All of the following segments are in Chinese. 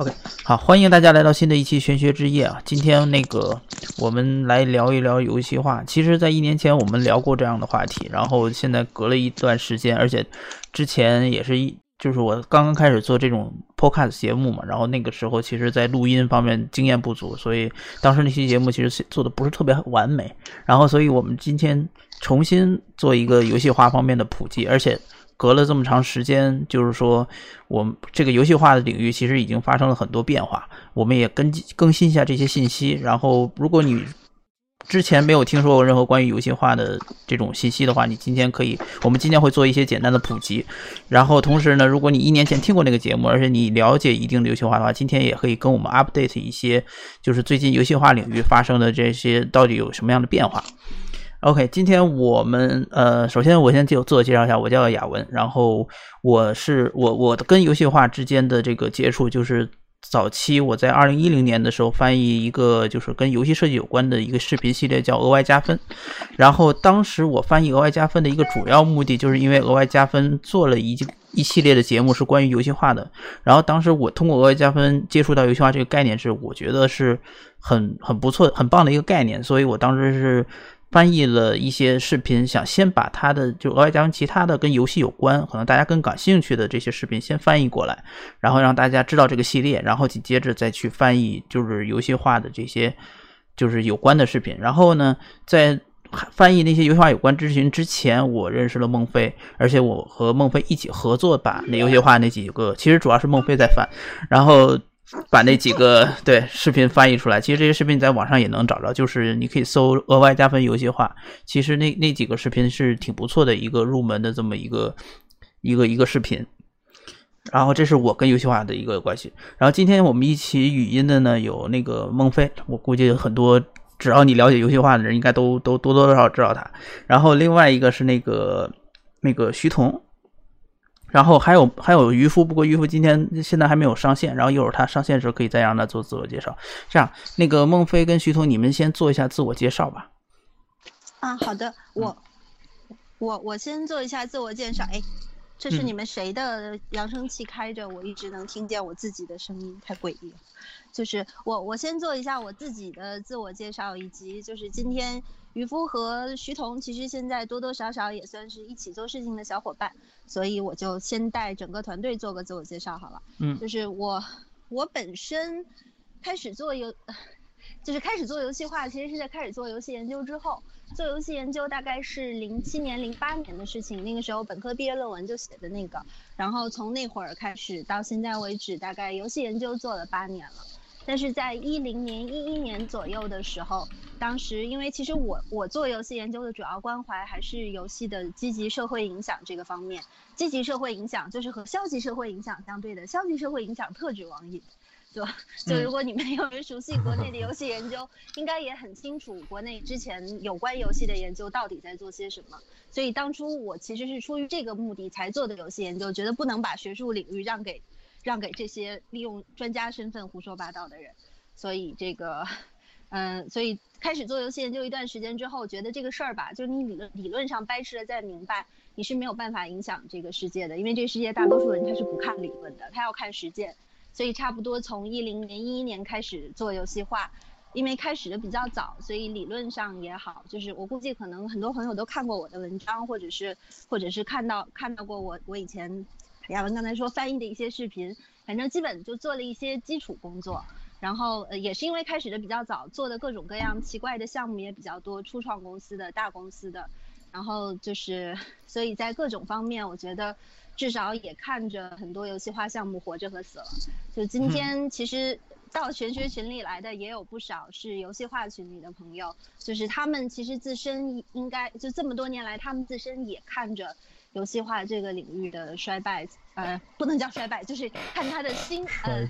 OK，好，欢迎大家来到新的一期玄学之夜啊！今天那个我们来聊一聊游戏化。其实，在一年前我们聊过这样的话题，然后现在隔了一段时间，而且之前也是一就是我刚刚开始做这种 Podcast 节目嘛，然后那个时候其实在录音方面经验不足，所以当时那期节目其实做的不是特别完美。然后，所以我们今天重新做一个游戏化方面的普及，而且。隔了这么长时间，就是说，我们这个游戏化的领域其实已经发生了很多变化。我们也跟更新一下这些信息。然后，如果你之前没有听说过任何关于游戏化的这种信息的话，你今天可以，我们今天会做一些简单的普及。然后，同时呢，如果你一年前听过那个节目，而且你了解一定的游戏化的话，今天也可以跟我们 update 一些，就是最近游戏化领域发生的这些到底有什么样的变化。OK，今天我们呃，首先我先就自我介绍一下，我叫雅文，然后我是我我跟游戏化之间的这个接触，就是早期我在二零一零年的时候翻译一个就是跟游戏设计有关的一个视频系列，叫额外加分。然后当时我翻译额外加分的一个主要目的，就是因为额外加分做了一一系列的节目是关于游戏化的。然后当时我通过额外加分接触到游戏化这个概念，是我觉得是很很不错、很棒的一个概念，所以我当时是。翻译了一些视频，想先把它的就额外加上其他的跟游戏有关，可能大家更感兴趣的这些视频先翻译过来，然后让大家知道这个系列，然后紧接着再去翻译就是游戏化的这些就是有关的视频。然后呢，在翻译那些游戏化有关视频之前，我认识了孟非，而且我和孟非一起合作把那游戏化那几个，其实主要是孟非在翻，然后。把那几个对视频翻译出来，其实这些视频你在网上也能找着，就是你可以搜“额外加分游戏化”。其实那那几个视频是挺不错的一个入门的这么一个一个一个视频。然后这是我跟游戏化的一个关系。然后今天我们一起语音的呢有那个孟非，我估计很多只要你了解游戏化的人应该都都多多少少知道他。然后另外一个是那个那个徐彤。然后还有还有渔夫，不过渔夫今天现在还没有上线，然后一会儿他上线的时候可以再让他做自我介绍。这样，那个孟非跟徐彤，你们先做一下自我介绍吧。啊，好的，我我我先做一下自我介绍。哎，这是你们谁的扬声器开着？我一直能听见我自己的声音，太诡异了。就是我我先做一下我自己的自我介绍，以及就是今天。渔夫和徐彤其实现在多多少少也算是一起做事情的小伙伴，所以我就先带整个团队做个自我介绍好了。嗯，就是我，我本身开始做游，就是开始做游戏化，其实是在开始做游戏研究之后。做游戏研究大概是零七年、零八年的事情，那个时候本科毕业论文就写的那个，然后从那会儿开始到现在为止，大概游戏研究做了八年了。但是在一零年、一一年左右的时候，当时因为其实我我做游戏研究的主要关怀还是游戏的积极社会影响这个方面。积极社会影响就是和消极社会影响相对的，消极社会影响特指网瘾。就就如果你们有人熟悉国内的游戏研究，应该也很清楚国内之前有关游戏的研究到底在做些什么。所以当初我其实是出于这个目的才做的游戏研究，觉得不能把学术领域让给。让给这些利用专家身份胡说八道的人，所以这个，嗯，所以开始做游戏研究一段时间之后，觉得这个事儿吧，就是你理论理论上掰扯了再明白，你是没有办法影响这个世界的，因为这个世界大多数人他是不看理论的，他要看实践。所以差不多从一零年一一年开始做游戏化，因为开始的比较早，所以理论上也好，就是我估计可能很多朋友都看过我的文章，或者是或者是看到看到过我我以前。亚文刚才说翻译的一些视频，反正基本就做了一些基础工作，然后呃也是因为开始的比较早，做的各种各样奇怪的项目也比较多，初创公司的大公司的，然后就是所以在各种方面，我觉得至少也看着很多游戏化项目活着和死了。就今天其实到玄学群里来的也有不少是游戏化群里的朋友，就是他们其实自身应该就这么多年来，他们自身也看着。游戏化这个领域的衰败，呃，不能叫衰败，就是看他的心，呃。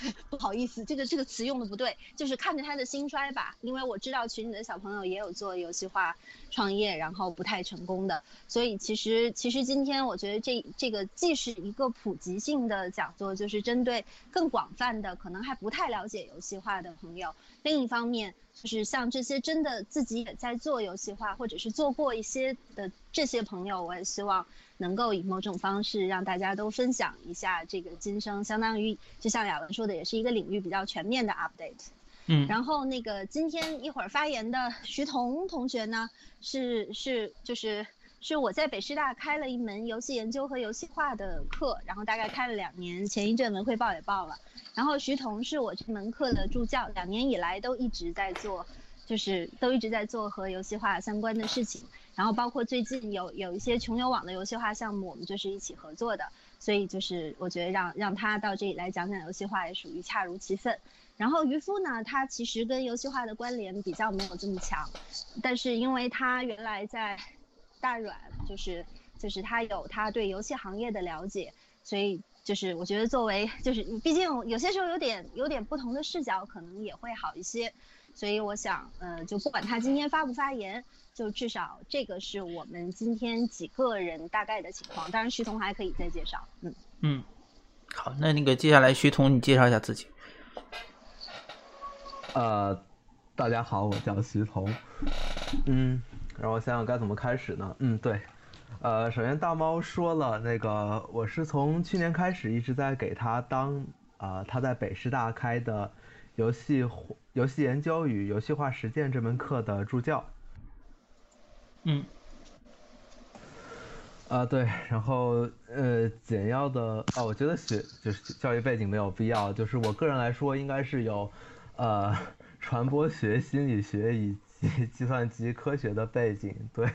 不好意思，这个这个词用的不对，就是看着他的兴衰吧。因为我知道群里的小朋友也有做游戏化创业，然后不太成功的。所以其实其实今天我觉得这这个既是一个普及性的讲座，就是针对更广泛的可能还不太了解游戏化的朋友。另一方面，就是像这些真的自己也在做游戏化，或者是做过一些的这些朋友，我也希望能够以某种方式让大家都分享一下这个今生，相当于就像雅文说的，也是一个领域比较全面的 update。嗯，然后那个今天一会儿发言的徐彤同学呢，是是就是是我在北师大开了一门游戏研究和游戏化的课，然后大概开了两年，前一阵文汇报也报了。然后徐彤是我这门课的助教，两年以来都一直在做，就是都一直在做和游戏化相关的事情。然后包括最近有有一些穷游网的游戏化项目，我们就是一起合作的。所以就是我觉得让让他到这里来讲讲游戏化也属于恰如其分。然后渔夫呢，他其实跟游戏化的关联比较没有这么强，但是因为他原来在大软，就是就是他有他对游戏行业的了解，所以就是我觉得作为就是毕竟有些时候有点有点不同的视角，可能也会好一些。所以我想，呃，就不管他今天发不发言，就至少这个是我们今天几个人大概的情况。当然，徐彤还可以再介绍。嗯嗯，好，那那个接下来徐彤你介绍一下自己。呃，大家好，我叫徐彤。嗯，让我想想该怎么开始呢？嗯，对，呃，首先大猫说了，那个我是从去年开始一直在给他当啊，他在北师大开的游戏游戏研究与游戏化实践这门课的助教。嗯。啊，对，然后呃，简要的啊，我觉得学就是教育背景没有必要，就是我个人来说，应该是有。呃，传播学、心理学以及计算机科学的背景，对，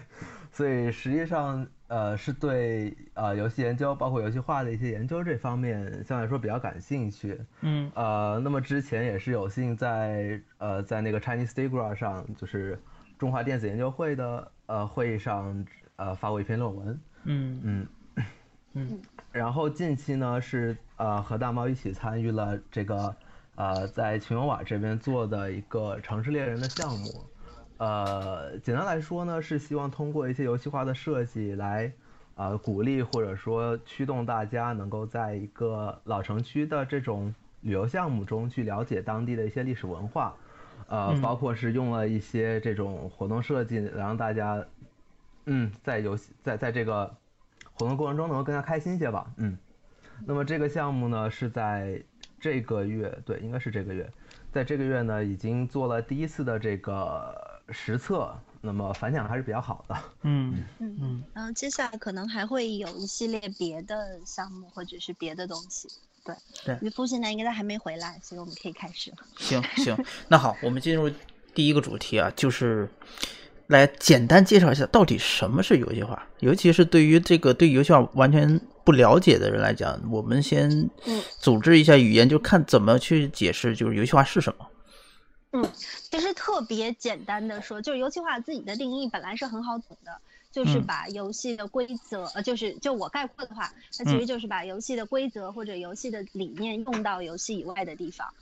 所以实际上呃是对呃游戏研究，包括游戏化的一些研究这方面，相对来说比较感兴趣。嗯。呃，那么之前也是有幸在呃在那个 Chinese Degra 上，就是中华电子研究会的呃会议上呃发过一篇论文。嗯嗯嗯。然后近期呢是呃和大猫一起参与了这个。呃，在群游网这边做的一个城市猎人的项目，呃，简单来说呢，是希望通过一些游戏化的设计来，呃，鼓励或者说驱动大家能够在一个老城区的这种旅游项目中去了解当地的一些历史文化，呃，包括是用了一些这种活动设计，让大家，嗯，在游戏在在这个活动过程中能够更加开心些吧，嗯，那么这个项目呢是在。这个月对，应该是这个月，在这个月呢，已经做了第一次的这个实测，那么反响还是比较好的。嗯嗯嗯，然后接下来可能还会有一系列别的项目或者是别的东西。对对，渔夫现在应该还没回来，所以我们可以开始了。行行，那好，我们进入第一个主题啊，就是来简单介绍一下到底什么是游戏化，尤其是对于这个对游戏化完全。不了解的人来讲，我们先组织一下语言，就看怎么去解释，就是游戏化是什么。嗯，其实特别简单的说，就是游戏化自己的定义本来是很好懂的，就是把游戏的规则，呃，就是就我概括的话，它其实就是把游戏的规则或者游戏的理念用到游戏以外的地方。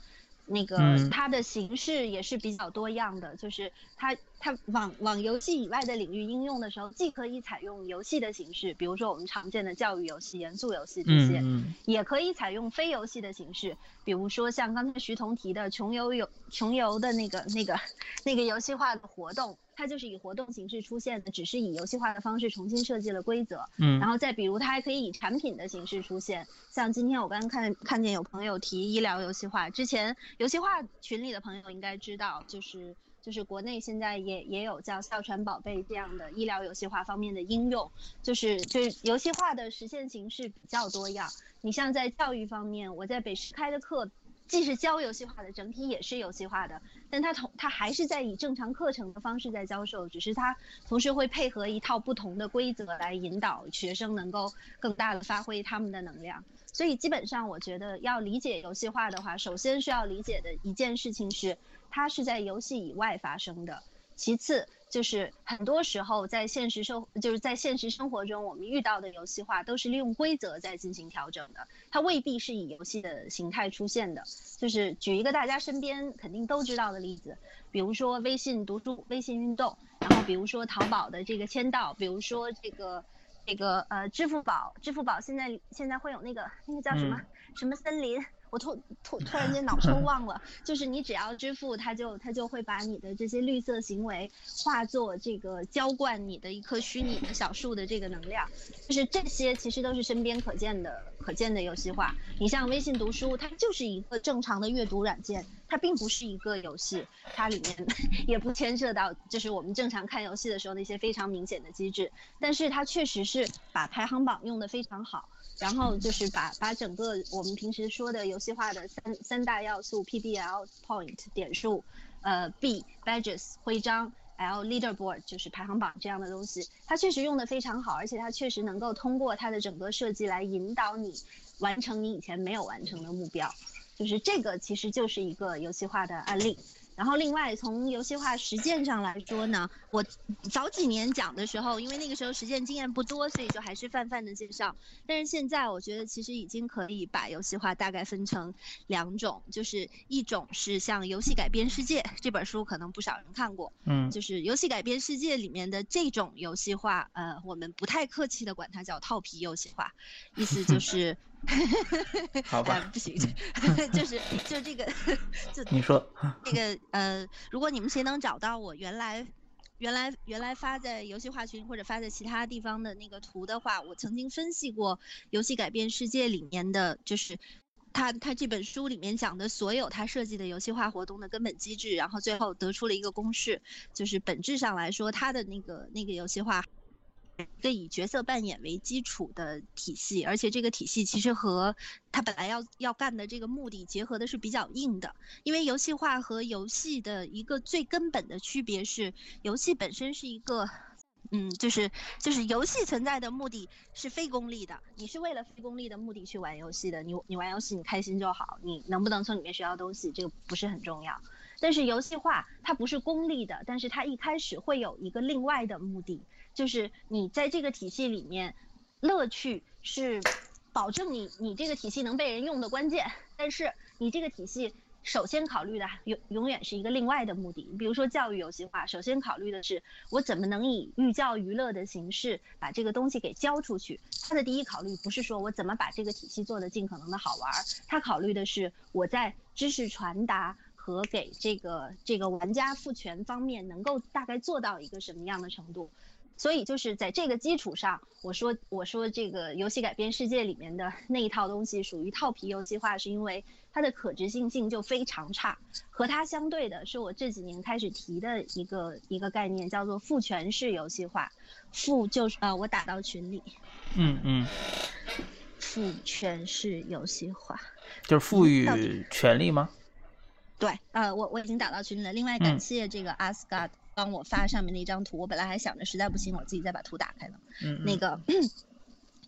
那个它的形式也是比较多样的，就是它它往往游戏以外的领域应用的时候，既可以采用游戏的形式，比如说我们常见的教育游戏、严肃游戏这些，也可以采用非游戏的形式，比如说像刚才徐彤提的穷游游穷游的那个那个那个游戏化的活动。它就是以活动形式出现的，只是以游戏化的方式重新设计了规则。嗯，然后再比如，它还可以以产品的形式出现，像今天我刚刚看看见有朋友提医疗游戏化，之前游戏化群里的朋友应该知道，就是就是国内现在也也有叫哮喘宝贝这样的医疗游戏化方面的应用，就是就是游戏化的实现形式比较多样。你像在教育方面，我在北师开的课。既是教游戏化的，整体也是游戏化的，但它同它还是在以正常课程的方式在教授，只是它同时会配合一套不同的规则来引导学生能够更大的发挥他们的能量。所以基本上，我觉得要理解游戏化的话，首先需要理解的一件事情是，它是在游戏以外发生的。其次。就是很多时候在现实生，就是在现实生活中，我们遇到的游戏化都是利用规则在进行调整的，它未必是以游戏的形态出现的。就是举一个大家身边肯定都知道的例子，比如说微信读书、微信运动，然后比如说淘宝的这个签到，比如说这个这个呃支付宝，支付宝现在现在会有那个那个叫什么什么森林。我突突突然间脑 抽忘了，就是你只要支付，它就它就会把你的这些绿色行为化作这个浇灌你的一棵虚拟的小树的这个能量，就是这些其实都是身边可见的可见的游戏化。你像微信读书，它就是一个正常的阅读软件，它并不是一个游戏，它里面 也不牵涉到就是我们正常看游戏的时候那些非常明显的机制，但是它确实是把排行榜用的非常好。然后就是把把整个我们平时说的游戏化的三三大要素 PBL point 点数，呃 B badges 徽章，L leaderboard 就是排行榜这样的东西，它确实用的非常好，而且它确实能够通过它的整个设计来引导你完成你以前没有完成的目标，就是这个其实就是一个游戏化的案例。然后，另外从游戏化实践上来说呢，我早几年讲的时候，因为那个时候实践经验不多，所以就还是泛泛的介绍。但是现在我觉得其实已经可以把游戏化大概分成两种，就是一种是像《游戏改变世界》这本书，可能不少人看过，嗯，就是《游戏改变世界》里面的这种游戏化，呃，我们不太客气的管它叫套皮游戏化，意思就是。好吧，不行，就 是就这个，就你说这个呃，如果你们谁能找到我原来原来原来发在游戏化群或者发在其他地方的那个图的话，我曾经分析过《游戏改变世界》里面的就是他他这本书里面讲的所有他设计的游戏化活动的根本机制，然后最后得出了一个公式，就是本质上来说，他的那个那个游戏化。一个以角色扮演为基础的体系，而且这个体系其实和他本来要要干的这个目的结合的是比较硬的。因为游戏化和游戏的一个最根本的区别是，游戏本身是一个，嗯，就是就是游戏存在的目的是非功利的，你是为了非功利的目的去玩游戏的。你你玩游戏你开心就好，你能不能从里面学到东西这个不是很重要。但是游戏化它不是功利的，但是它一开始会有一个另外的目的。就是你在这个体系里面，乐趣是保证你你这个体系能被人用的关键。但是你这个体系首先考虑的永永远是一个另外的目的。比如说教育游戏化，首先考虑的是我怎么能以寓教于乐的形式把这个东西给教出去。它的第一考虑不是说我怎么把这个体系做得尽可能的好玩，它考虑的是我在知识传达和给这个这个玩家赋权方面能够大概做到一个什么样的程度。所以就是在这个基础上，我说我说这个游戏改变世界里面的那一套东西属于套皮游戏化，是因为它的可执行性就非常差。和它相对的是我这几年开始提的一个一个概念，叫做赋权式游戏化。赋就是呃，我打到群里。嗯嗯。赋权式游戏化，就是赋予权利吗？对，呃，我我已经打到群里了。另外，感谢这个 Asgard。帮我发上面那张图，我本来还想着实在不行，我自己再把图打开呢。嗯，那个，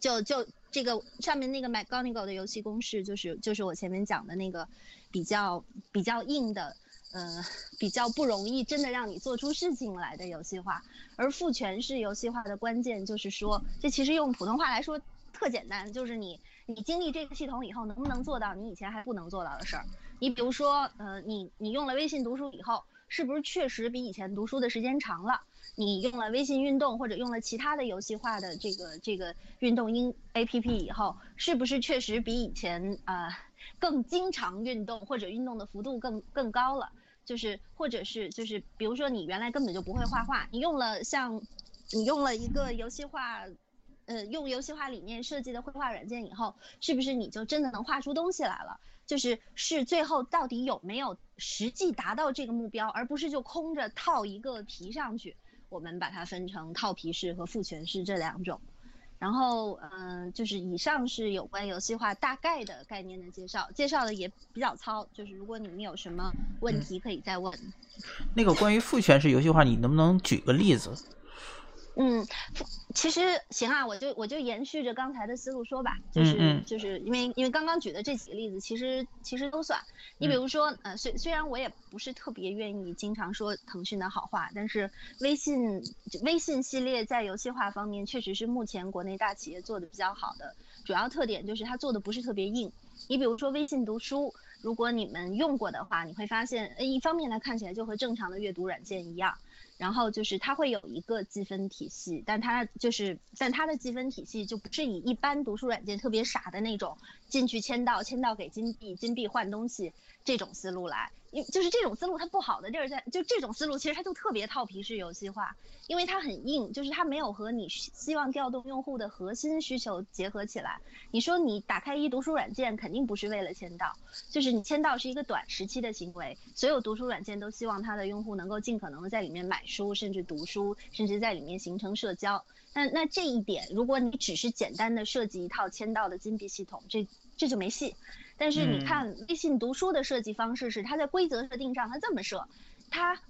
就就这个上面那个 McGonagall 的游戏公式，就是就是我前面讲的那个比较比较硬的，呃，比较不容易真的让你做出事情来的游戏化。而赋权式游戏化的关键就是说，这其实用普通话来说特简单，就是你你经历这个系统以后，能不能做到你以前还不能做到的事儿？你比如说，呃，你你用了微信读书以后。是不是确实比以前读书的时间长了？你用了微信运动或者用了其他的游戏化的这个这个运动音 A P P 以后，是不是确实比以前呃更经常运动或者运动的幅度更更高了？就是或者是就是比如说你原来根本就不会画画，你用了像你用了一个游戏化，呃用游戏化理念设计的绘画软件以后，是不是你就真的能画出东西来了？就是是最后到底有没有实际达到这个目标，而不是就空着套一个皮上去。我们把它分成套皮式和复权式这两种。然后，嗯，就是以上是有关游戏化大概的概念的介绍，介绍的也比较糙。就是如果你们有什么问题，可以再问。那个关于复权式游戏化，你能不能举个例子？嗯，其实行啊，我就我就延续着刚才的思路说吧，就是就是因为因为刚刚举的这几个例子，其实其实都算。你比如说，呃，虽虽然我也不是特别愿意经常说腾讯的好话，但是微信微信系列在游戏化方面确实是目前国内大企业做的比较好的，主要特点就是它做的不是特别硬。你比如说微信读书，如果你们用过的话，你会发现，呃一方面它看起来就和正常的阅读软件一样。然后就是它会有一个积分体系，但它就是，但它的积分体系就不是以一般读书软件特别傻的那种进去签到，签到给金币，金币换东西这种思路来。因就是这种思路，它不好的地儿在，就这种思路其实它就特别套皮式游戏化，因为它很硬，就是它没有和你希望调动用户的核心需求结合起来。你说你打开一读书软件，肯定不是为了签到，就是你签到是一个短时期的行为。所有读书软件都希望它的用户能够尽可能的在里面买书，甚至读书，甚至在里面形成社交。那那这一点，如果你只是简单的设计一套签到的金币系统，这这就没戏。但是你看，微信读书的设计方式是，它在规则设定上它这么设，它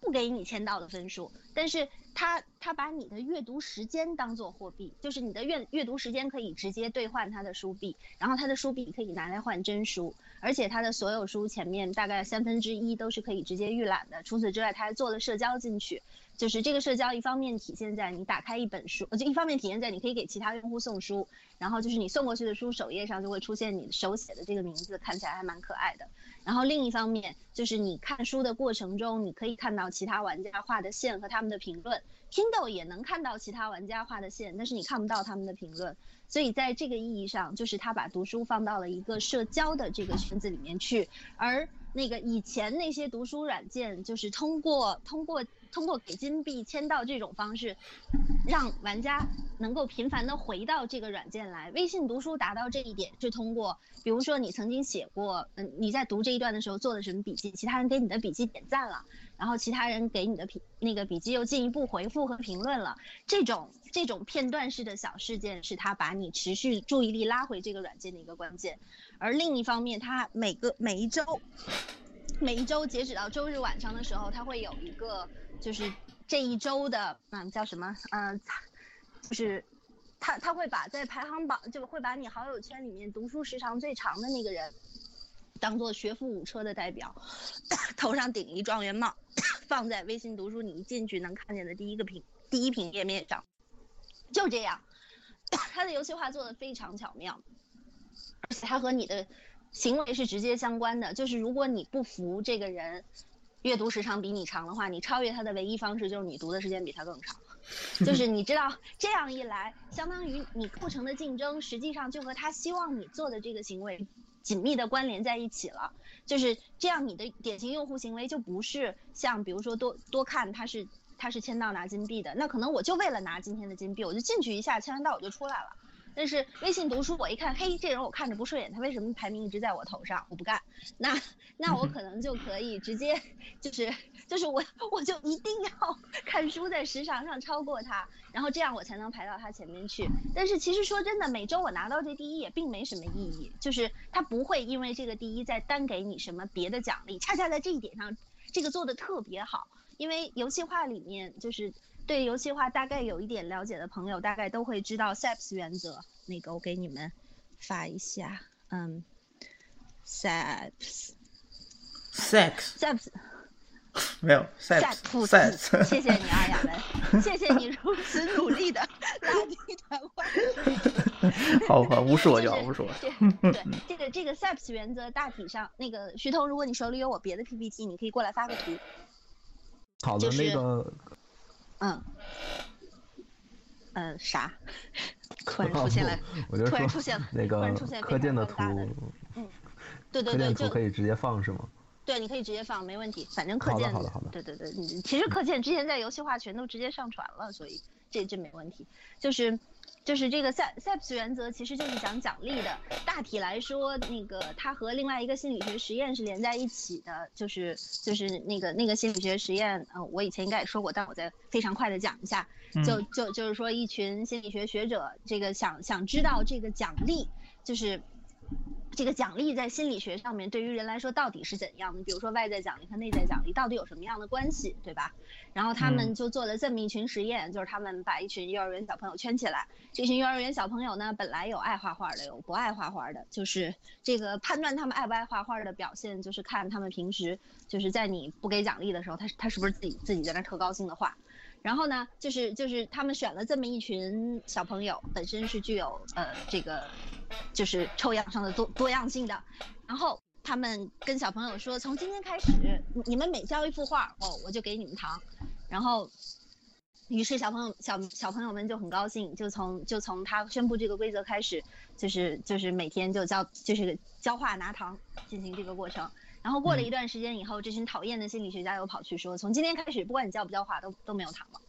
不给你签到的分数，但是它它把你的阅读时间当做货币，就是你的阅阅读时间可以直接兑换它的书币，然后它的书币可以拿来换真书，而且它的所有书前面大概三分之一都是可以直接预览的。除此之外，它还做了社交进去。就是这个社交，一方面体现在你打开一本书，就一方面体现在你可以给其他用户送书，然后就是你送过去的书首页上就会出现你手写的这个名字，看起来还蛮可爱的。然后另一方面就是你看书的过程中，你可以看到其他玩家画的线和他们的评论，Kindle 也能看到其他玩家画的线，但是你看不到他们的评论。所以在这个意义上，就是他把读书放到了一个社交的这个圈子里面去，而那个以前那些读书软件就是通过通过。通过给金币签到这种方式，让玩家能够频繁的回到这个软件来。微信读书达到这一点是通过，比如说你曾经写过，嗯，你在读这一段的时候做了什么笔记，其他人给你的笔记点赞了，然后其他人给你的评那个笔记又进一步回复和评论了。这种这种片段式的小事件是他把你持续注意力拉回这个软件的一个关键。而另一方面，他每个每一周。每一周截止到周日晚上的时候，它会有一个，就是这一周的，嗯，叫什么？嗯，就是他他会把在排行榜，就会把你好友圈里面读书时长最长的那个人，当做学富五车的代表，头上顶一状元帽，放在微信读书你一进去能看见的第一个屏第一屏页面上，就这样，它的游戏化做的非常巧妙，而且它和你的。行为是直接相关的，就是如果你不服这个人阅读时长比你长的话，你超越他的唯一方式就是你读的时间比他更长。就是你知道这样一来，相当于你构成的竞争实际上就和他希望你做的这个行为紧密的关联在一起了。就是这样，你的典型用户行为就不是像比如说多多看他是他是签到拿金币的，那可能我就为了拿今天的金币，我就进去一下签完到我就出来了。但是微信读书，我一看，嘿，这人我看着不顺眼，他为什么排名一直在我头上？我不干，那那我可能就可以直接，就是就是我我就一定要 看书在时长上超过他，然后这样我才能排到他前面去。但是其实说真的，每周我拿到这第一也并没什么意义，就是他不会因为这个第一再单给你什么别的奖励。恰恰在这一点上，这个做的特别好，因为游戏化里面就是。对游戏化大概有一点了解的朋友，大概都会知道 SAPS 原则。那个我给你们发一下，嗯，SAPS，SAPS，没有，SAPS，谢谢你啊，亚文，谢谢你如此努力的 拉低谈话。好，好，无视我就好，无视我。对，这个这个 SAPS 原则大体上，那个徐彤，如果你手里有我别的 PPT，你可以过来发个图。好的，那个。嗯，嗯，啥？突然 出现了，突然出现了那个课件的图。嗯，对对对，就可以直接放是吗？对，你可以直接放，没问题。反正课件，好的好的。对对对，其实课件之前在游戏化全都直接上传了，所以这这没问题。就是。就是这个 s e p s 原则，其实就是讲奖励的。大体来说，那个它和另外一个心理学实验是连在一起的。就是就是那个那个心理学实验，呃，我以前应该也说过，但我再非常快的讲一下。就就就是说，一群心理学学者，这个想想知道这个奖励，就是。这个奖励在心理学上面对于人来说到底是怎样的？比如说外在奖励和内在奖励到底有什么样的关系，对吧？然后他们就做了这么一群实验，就是他们把一群幼儿园小朋友圈起来，这群幼儿园小朋友呢，本来有爱画画的，有不爱画画的，就是这个判断他们爱不爱画画的表现，就是看他们平时就是在你不给奖励的时候，他他是不是自己自己在那特高兴的画。然后呢，就是就是他们选了这么一群小朋友，本身是具有呃这个。就是抽样上的多多样性的，然后他们跟小朋友说，从今天开始，你们每交一幅画，哦，我就给你们糖。然后于是小朋友小小朋友们就很高兴，就从就从他宣布这个规则开始，就是就是每天就交就是交画拿糖进行这个过程。然后过了一段时间以后，这群讨厌的心理学家又跑去说，从今天开始，不管你教不教画，都都没有糖了。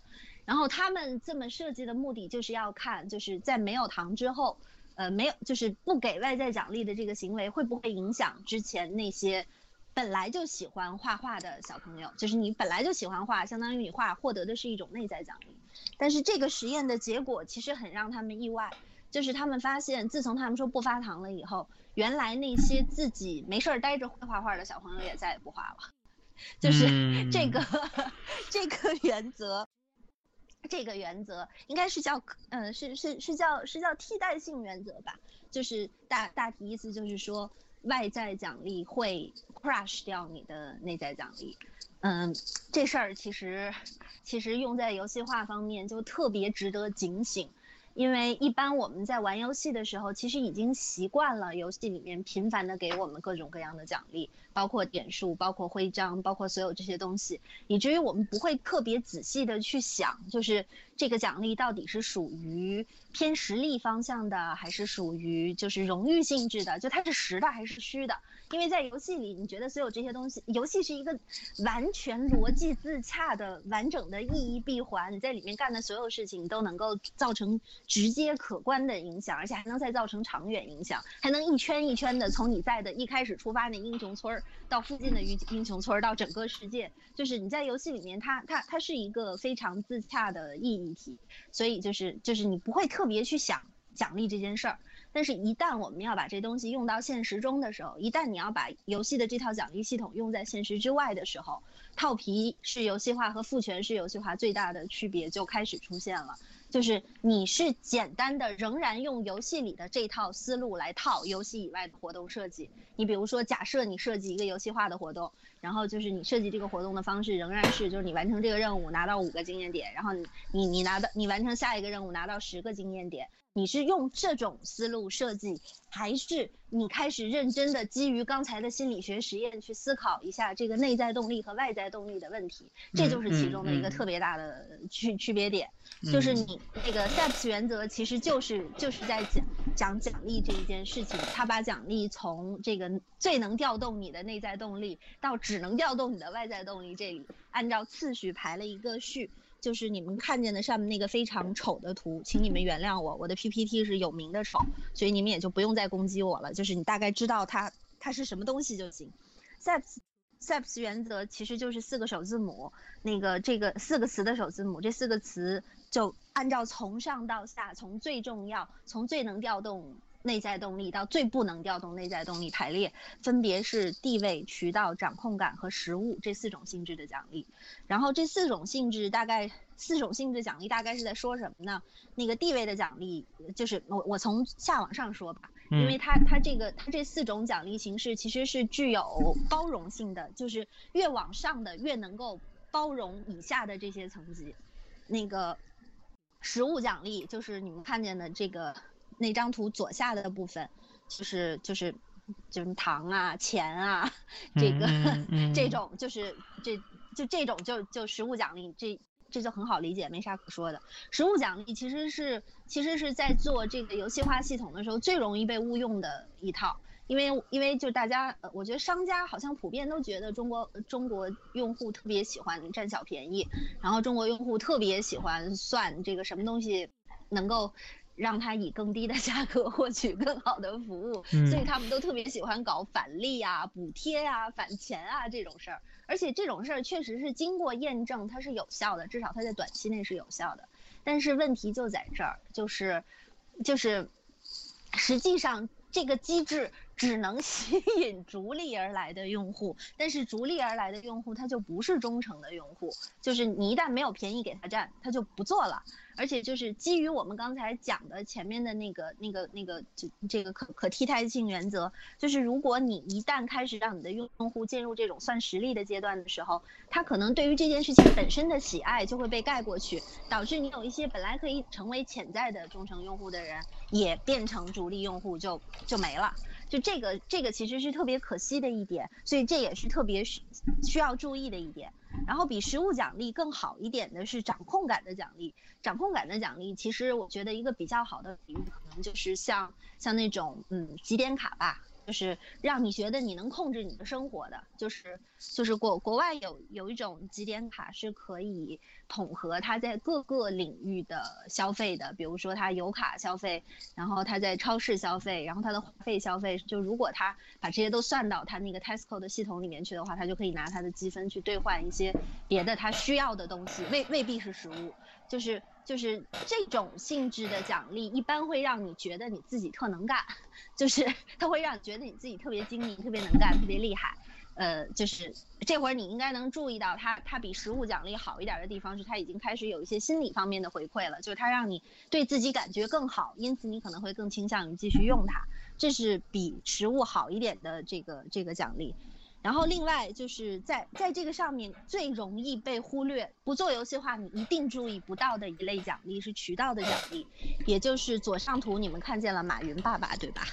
然后他们这么设计的目的就是要看，就是在没有糖之后，呃，没有就是不给外在奖励的这个行为会不会影响之前那些。本来就喜欢画画的小朋友，就是你本来就喜欢画，相当于你画获得的是一种内在奖励。但是这个实验的结果其实很让他们意外，就是他们发现，自从他们说不发糖了以后，原来那些自己没事儿待着会画画的小朋友也再也不画了。就是这个 这个原则，这个原则应该是叫嗯是是是叫是叫替代性原则吧？就是大大体意思就是说。外在奖励会 crush 掉你的内在奖励，嗯，这事儿其实其实用在游戏化方面就特别值得警醒。因为一般我们在玩游戏的时候，其实已经习惯了游戏里面频繁的给我们各种各样的奖励，包括点数，包括徽章，包括所有这些东西，以至于我们不会特别仔细的去想，就是这个奖励到底是属于偏实力方向的，还是属于就是荣誉性质的，就它是实的还是虚的。因为在游戏里，你觉得所有这些东西，游戏是一个完全逻辑自洽的完整的意义闭环，你在里面干的所有事情都能够造成直接可观的影响，而且还能再造成长远影响，还能一圈一圈的从你在的一开始出发那英雄村儿到附近的英英雄村到整个世界，就是你在游戏里面，它它它是一个非常自洽的意义体，所以就是就是你不会特别去想奖励这件事儿。但是，一旦我们要把这东西用到现实中的时候，一旦你要把游戏的这套奖励系统用在现实之外的时候，套皮是游戏化和赋权是游戏化最大的区别就开始出现了。就是你是简单的，仍然用游戏里的这套思路来套游戏以外的活动设计。你比如说，假设你设计一个游戏化的活动，然后就是你设计这个活动的方式仍然是，就是你完成这个任务拿到五个经验点，然后你你你拿到你完成下一个任务拿到十个经验点。你是用这种思路设计，还是你开始认真的基于刚才的心理学实验去思考一下这个内在动力和外在动力的问题？这就是其中的一个特别大的区区别点，就是你那个 SEPS 原则其实就是就是在讲讲奖励这一件事情，他把奖励从这个最能调动你的内在动力到只能调动你的外在动力这里，按照次序排了一个序。就是你们看见的上面那个非常丑的图，请你们原谅我，我的 PPT 是有名的丑，所以你们也就不用再攻击我了。就是你大概知道它它是什么东西就行。SEPS SEPS 原则其实就是四个首字母，那个这个四个词的首字母，这四个词就按照从上到下，从最重要，从最能调动。内在动力到最不能调动内在动力排列，分别是地位、渠道、掌控感和实物这四种性质的奖励。然后这四种性质大概四种性质奖励大概是在说什么呢？那个地位的奖励就是我我从下往上说吧，因为它它这个它这四种奖励形式其实是具有包容性的，就是越往上的越能够包容以下的这些层级。那个实物奖励就是你们看见的这个。那张图左下的部分，就是就是就是糖啊、钱啊，这个 这种就是这就这种就就实物奖励，这这就很好理解，没啥可说的。实物奖励其实是其实是在做这个游戏化系统的时候最容易被误用的一套，因为因为就大家，我觉得商家好像普遍都觉得中国中国用户特别喜欢占小便宜，然后中国用户特别喜欢算这个什么东西能够。让他以更低的价格 获取更好的服务，所以他们都特别喜欢搞返利啊、补贴啊、返钱啊这种事儿。而且这种事儿确实是经过验证，它是有效的，至少它在短期内是有效的。但是问题就在这儿，就是，就是，实际上这个机制。只能 吸引逐利而来的用户，但是逐利而来的用户他就不是忠诚的用户，就是你一旦没有便宜给他占，他就不做了。而且就是基于我们刚才讲的前面的那个、那个、那个，就这个可可替代性原则，就是如果你一旦开始让你的用户进入这种算实力的阶段的时候，他可能对于这件事情本身的喜爱就会被盖过去，导致你有一些本来可以成为潜在的忠诚用户的人，也变成逐利用户，就就没了。就这个，这个其实是特别可惜的一点，所以这也是特别需需要注意的一点。然后比实物奖励更好一点的是掌控感的奖励。掌控感的奖励，其实我觉得一个比较好的比喻可能就是像像那种嗯几点卡吧。就是让你觉得你能控制你的生活的，就是就是国国外有有一种积点卡是可以统合他在各个领域的消费的，比如说他油卡消费，然后他在超市消费，然后他的话费消费，就如果他把这些都算到他那个 Tesco 的系统里面去的话，他就可以拿他的积分去兑换一些别的他需要的东西，未未必是食物，就是就是这种性质的奖励一般会让你觉得你自己特能干。就是 它会让你觉得你自己特别精明、特别能干、特别厉害，呃，就是这会儿你应该能注意到它它比实物奖励好一点的地方是它已经开始有一些心理方面的回馈了，就是它让你对自己感觉更好，因此你可能会更倾向于继续用它，这是比实物好一点的这个这个奖励。然后另外就是在在这个上面最容易被忽略、不做游戏化，你一定注意不到的一类奖励是渠道的奖励，也就是左上图你们看见了马云爸爸对吧？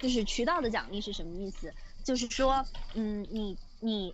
就是渠道的奖励是什么意思？就是说，嗯，你你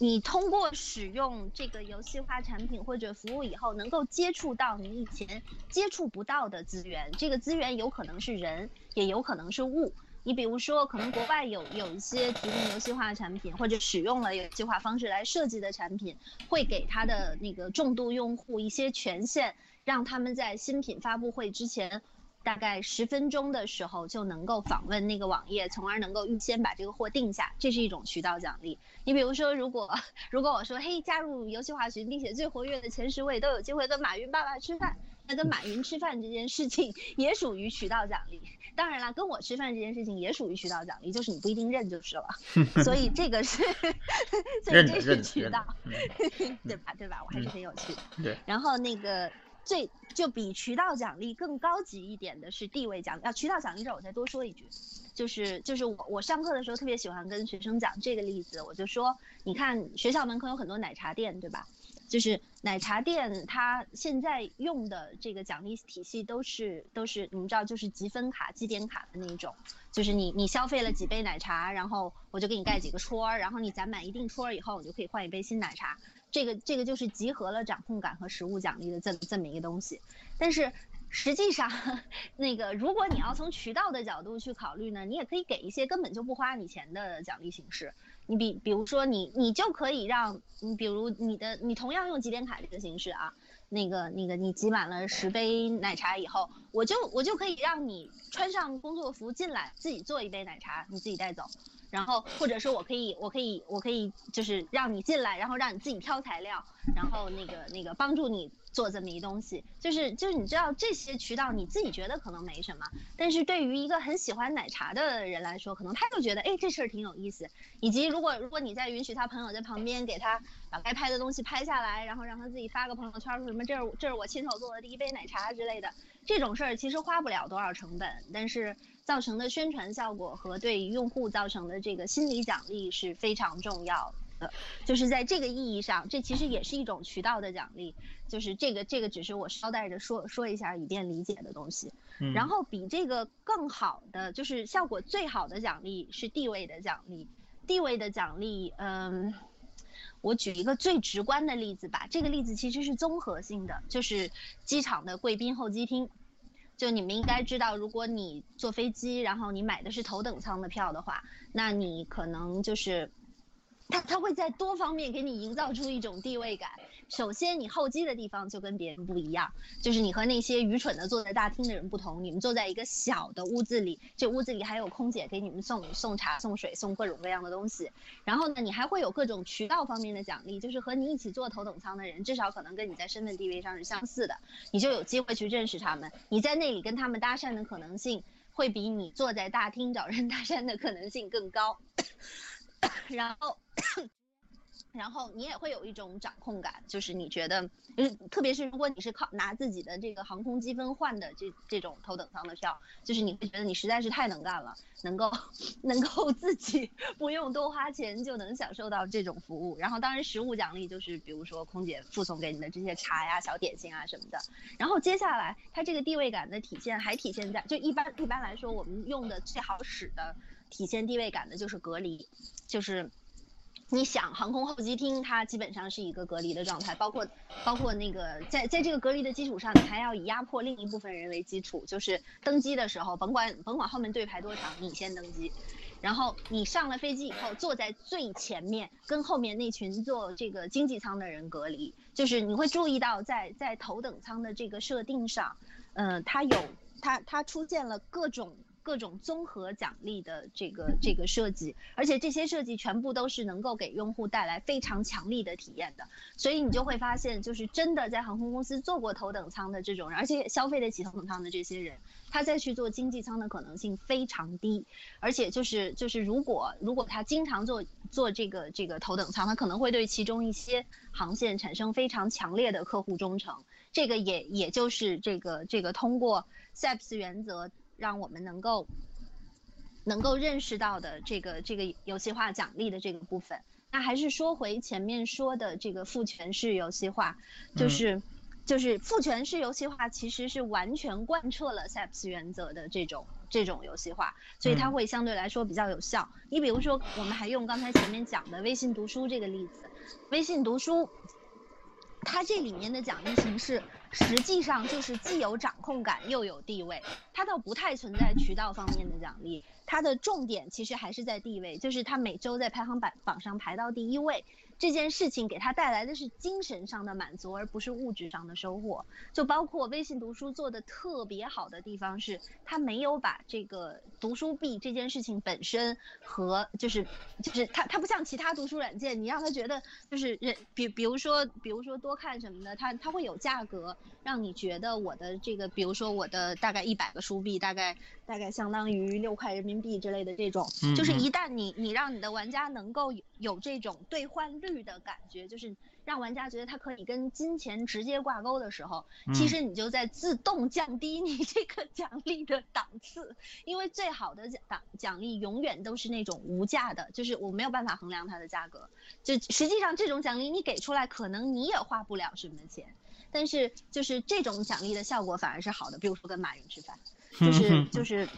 你通过使用这个游戏化产品或者服务以后，能够接触到你以前接触不到的资源，这个资源有可能是人，也有可能是物。你比如说，可能国外有有一些提供游戏化产品，或者使用了游戏化方式来设计的产品，会给他的那个重度用户一些权限，让他们在新品发布会之前，大概十分钟的时候就能够访问那个网页，从而能够预先把这个货定下，这是一种渠道奖励。你比如说，如果 如果我说，嘿，加入游戏化群，并且最活跃的前十位都有机会跟马云爸爸吃饭。那跟马云吃饭这件事情也属于渠道奖励，当然了，跟我吃饭这件事情也属于渠道奖励，就是你不一定认就是了。所以这个是，所以这是渠道，对吧？对吧？我还是很有趣的。对。然后那个最就比渠道奖励更高级一点的是地位奖励。啊，渠道奖励这儿我再多说一句，就是就是我我上课的时候特别喜欢跟学生讲这个例子，我就说，你看学校门口有很多奶茶店，对吧？就是奶茶店，它现在用的这个奖励体系都是都是你们知道，就是积分卡、积点卡的那种。就是你你消费了几杯奶茶，然后我就给你盖几个戳，然后你攒满一定戳以后，你就可以换一杯新奶茶。这个这个就是集合了掌控感和实物奖励的这么这么一个东西。但是实际上，那个如果你要从渠道的角度去考虑呢，你也可以给一些根本就不花你钱的奖励形式。你比比如说你你就可以让你比如你的你同样用积点卡这个形式啊，那个那个你集满了十杯奶茶以后，我就我就可以让你穿上工作服进来自己做一杯奶茶，你自己带走，然后或者说我可以我可以我可以就是让你进来，然后让你自己挑材料，然后那个那个帮助你。做这么一东西，就是就是你知道这些渠道，你自己觉得可能没什么，但是对于一个很喜欢奶茶的人来说，可能他就觉得，哎，这事儿挺有意思。以及如果如果你再允许他朋友在旁边给他把该拍的东西拍下来，然后让他自己发个朋友圈，说什么这是这是我亲手做的第一杯奶茶之类的，这种事儿其实花不了多少成本，但是造成的宣传效果和对用户造成的这个心理奖励是非常重要的。就是在这个意义上，这其实也是一种渠道的奖励。就是这个，这个只是我捎带着说说一下，以便理解的东西。然后比这个更好的，就是效果最好的奖励是地位的奖励。地位的奖励，嗯，我举一个最直观的例子吧。这个例子其实是综合性的，就是机场的贵宾候机厅。就你们应该知道，如果你坐飞机，然后你买的是头等舱的票的话，那你可能就是，他他会在多方面给你营造出一种地位感。首先，你候机的地方就跟别人不一样，就是你和那些愚蠢的坐在大厅的人不同。你们坐在一个小的屋子里，这屋子里还有空姐给你们送送茶、送水、送各种各样的东西。然后呢，你还会有各种渠道方面的奖励，就是和你一起坐头等舱的人，至少可能跟你在身份地位上是相似的，你就有机会去认识他们。你在那里跟他们搭讪的可能性，会比你坐在大厅找人搭讪的可能性更高。然后。然后你也会有一种掌控感，就是你觉得，就是特别是如果你是靠拿自己的这个航空积分换的这这种头等舱的票，就是你会觉得你实在是太能干了，能够能够自己不用多花钱就能享受到这种服务。然后当然实物奖励就是比如说空姐附送给你的这些茶呀、小点心啊什么的。然后接下来它这个地位感的体现还体现在，就一般一般来说我们用的最好使的体现地位感的就是隔离，就是。你想，航空候机厅它基本上是一个隔离的状态，包括包括那个在在这个隔离的基础上，你还要以压迫另一部分人为基础，就是登机的时候，甭管甭管后面队排多长，你先登机，然后你上了飞机以后，坐在最前面，跟后面那群坐这个经济舱的人隔离，就是你会注意到在在头等舱的这个设定上，呃，它有它它出现了各种。各种综合奖励的这个这个设计，而且这些设计全部都是能够给用户带来非常强力的体验的，所以你就会发现，就是真的在航空公司坐过头等舱的这种人，而且消费得起头等舱的这些人，他再去做经济舱的可能性非常低，而且就是就是如果如果他经常坐坐这个这个头等舱，他可能会对其中一些航线产生非常强烈的客户忠诚，这个也也就是这个这个通过 SAPS 原则。让我们能够能够认识到的这个这个游戏化奖励的这个部分，那还是说回前面说的这个父权式游戏化，就是就是父权式游戏化其实是完全贯彻了 Seps 原则的这种这种游戏化，所以它会相对来说比较有效。你比如说，我们还用刚才前面讲的微信读书这个例子，微信读书。它这里面的奖励形式，实际上就是既有掌控感又有地位，它倒不太存在渠道方面的奖励，它的重点其实还是在地位，就是它每周在排行榜榜上排到第一位。这件事情给他带来的是精神上的满足，而不是物质上的收获。就包括微信读书做的特别好的地方是，他没有把这个读书币这件事情本身和就是就是他他不像其他读书软件，你让他觉得就是人比比如说比如说多看什么的，他他会有价格让你觉得我的这个比如说我的大概一百个书币大概大概相当于六块人民币之类的这种，就是一旦你你让你的玩家能够有有这种兑换率。的感觉就是让玩家觉得它可以跟金钱直接挂钩的时候，其实你就在自动降低你这个 奖励的档次，因为最好的奖奖奖励永远都是那种无价的，就是我没有办法衡量它的价格。就实际上这种奖励你给出来，可能你也花不了什么钱，但是就是这种奖励的效果反而是好的。比如说跟马云吃饭，就是就是。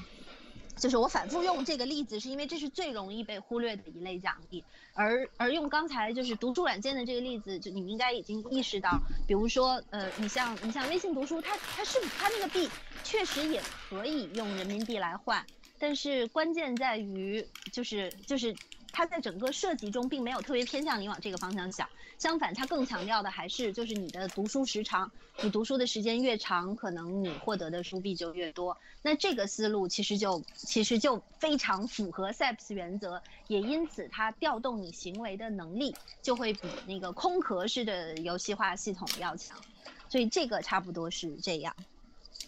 就是我反复用这个例子，是因为这是最容易被忽略的一类奖励，而而用刚才就是读书软件的这个例子，就你们应该已经意识到，比如说，呃，你像你像微信读书，它它是它那个币确实也可以用人民币来换，但是关键在于就是就是。它在整个设计中并没有特别偏向你往这个方向想，相反，它更强调的还是就是你的读书时长，你读书的时间越长，可能你获得的书币就越多。那这个思路其实就其实就非常符合 SAPS 原则，也因此它调动你行为的能力就会比那个空壳式的游戏化系统要强。所以这个差不多是这样。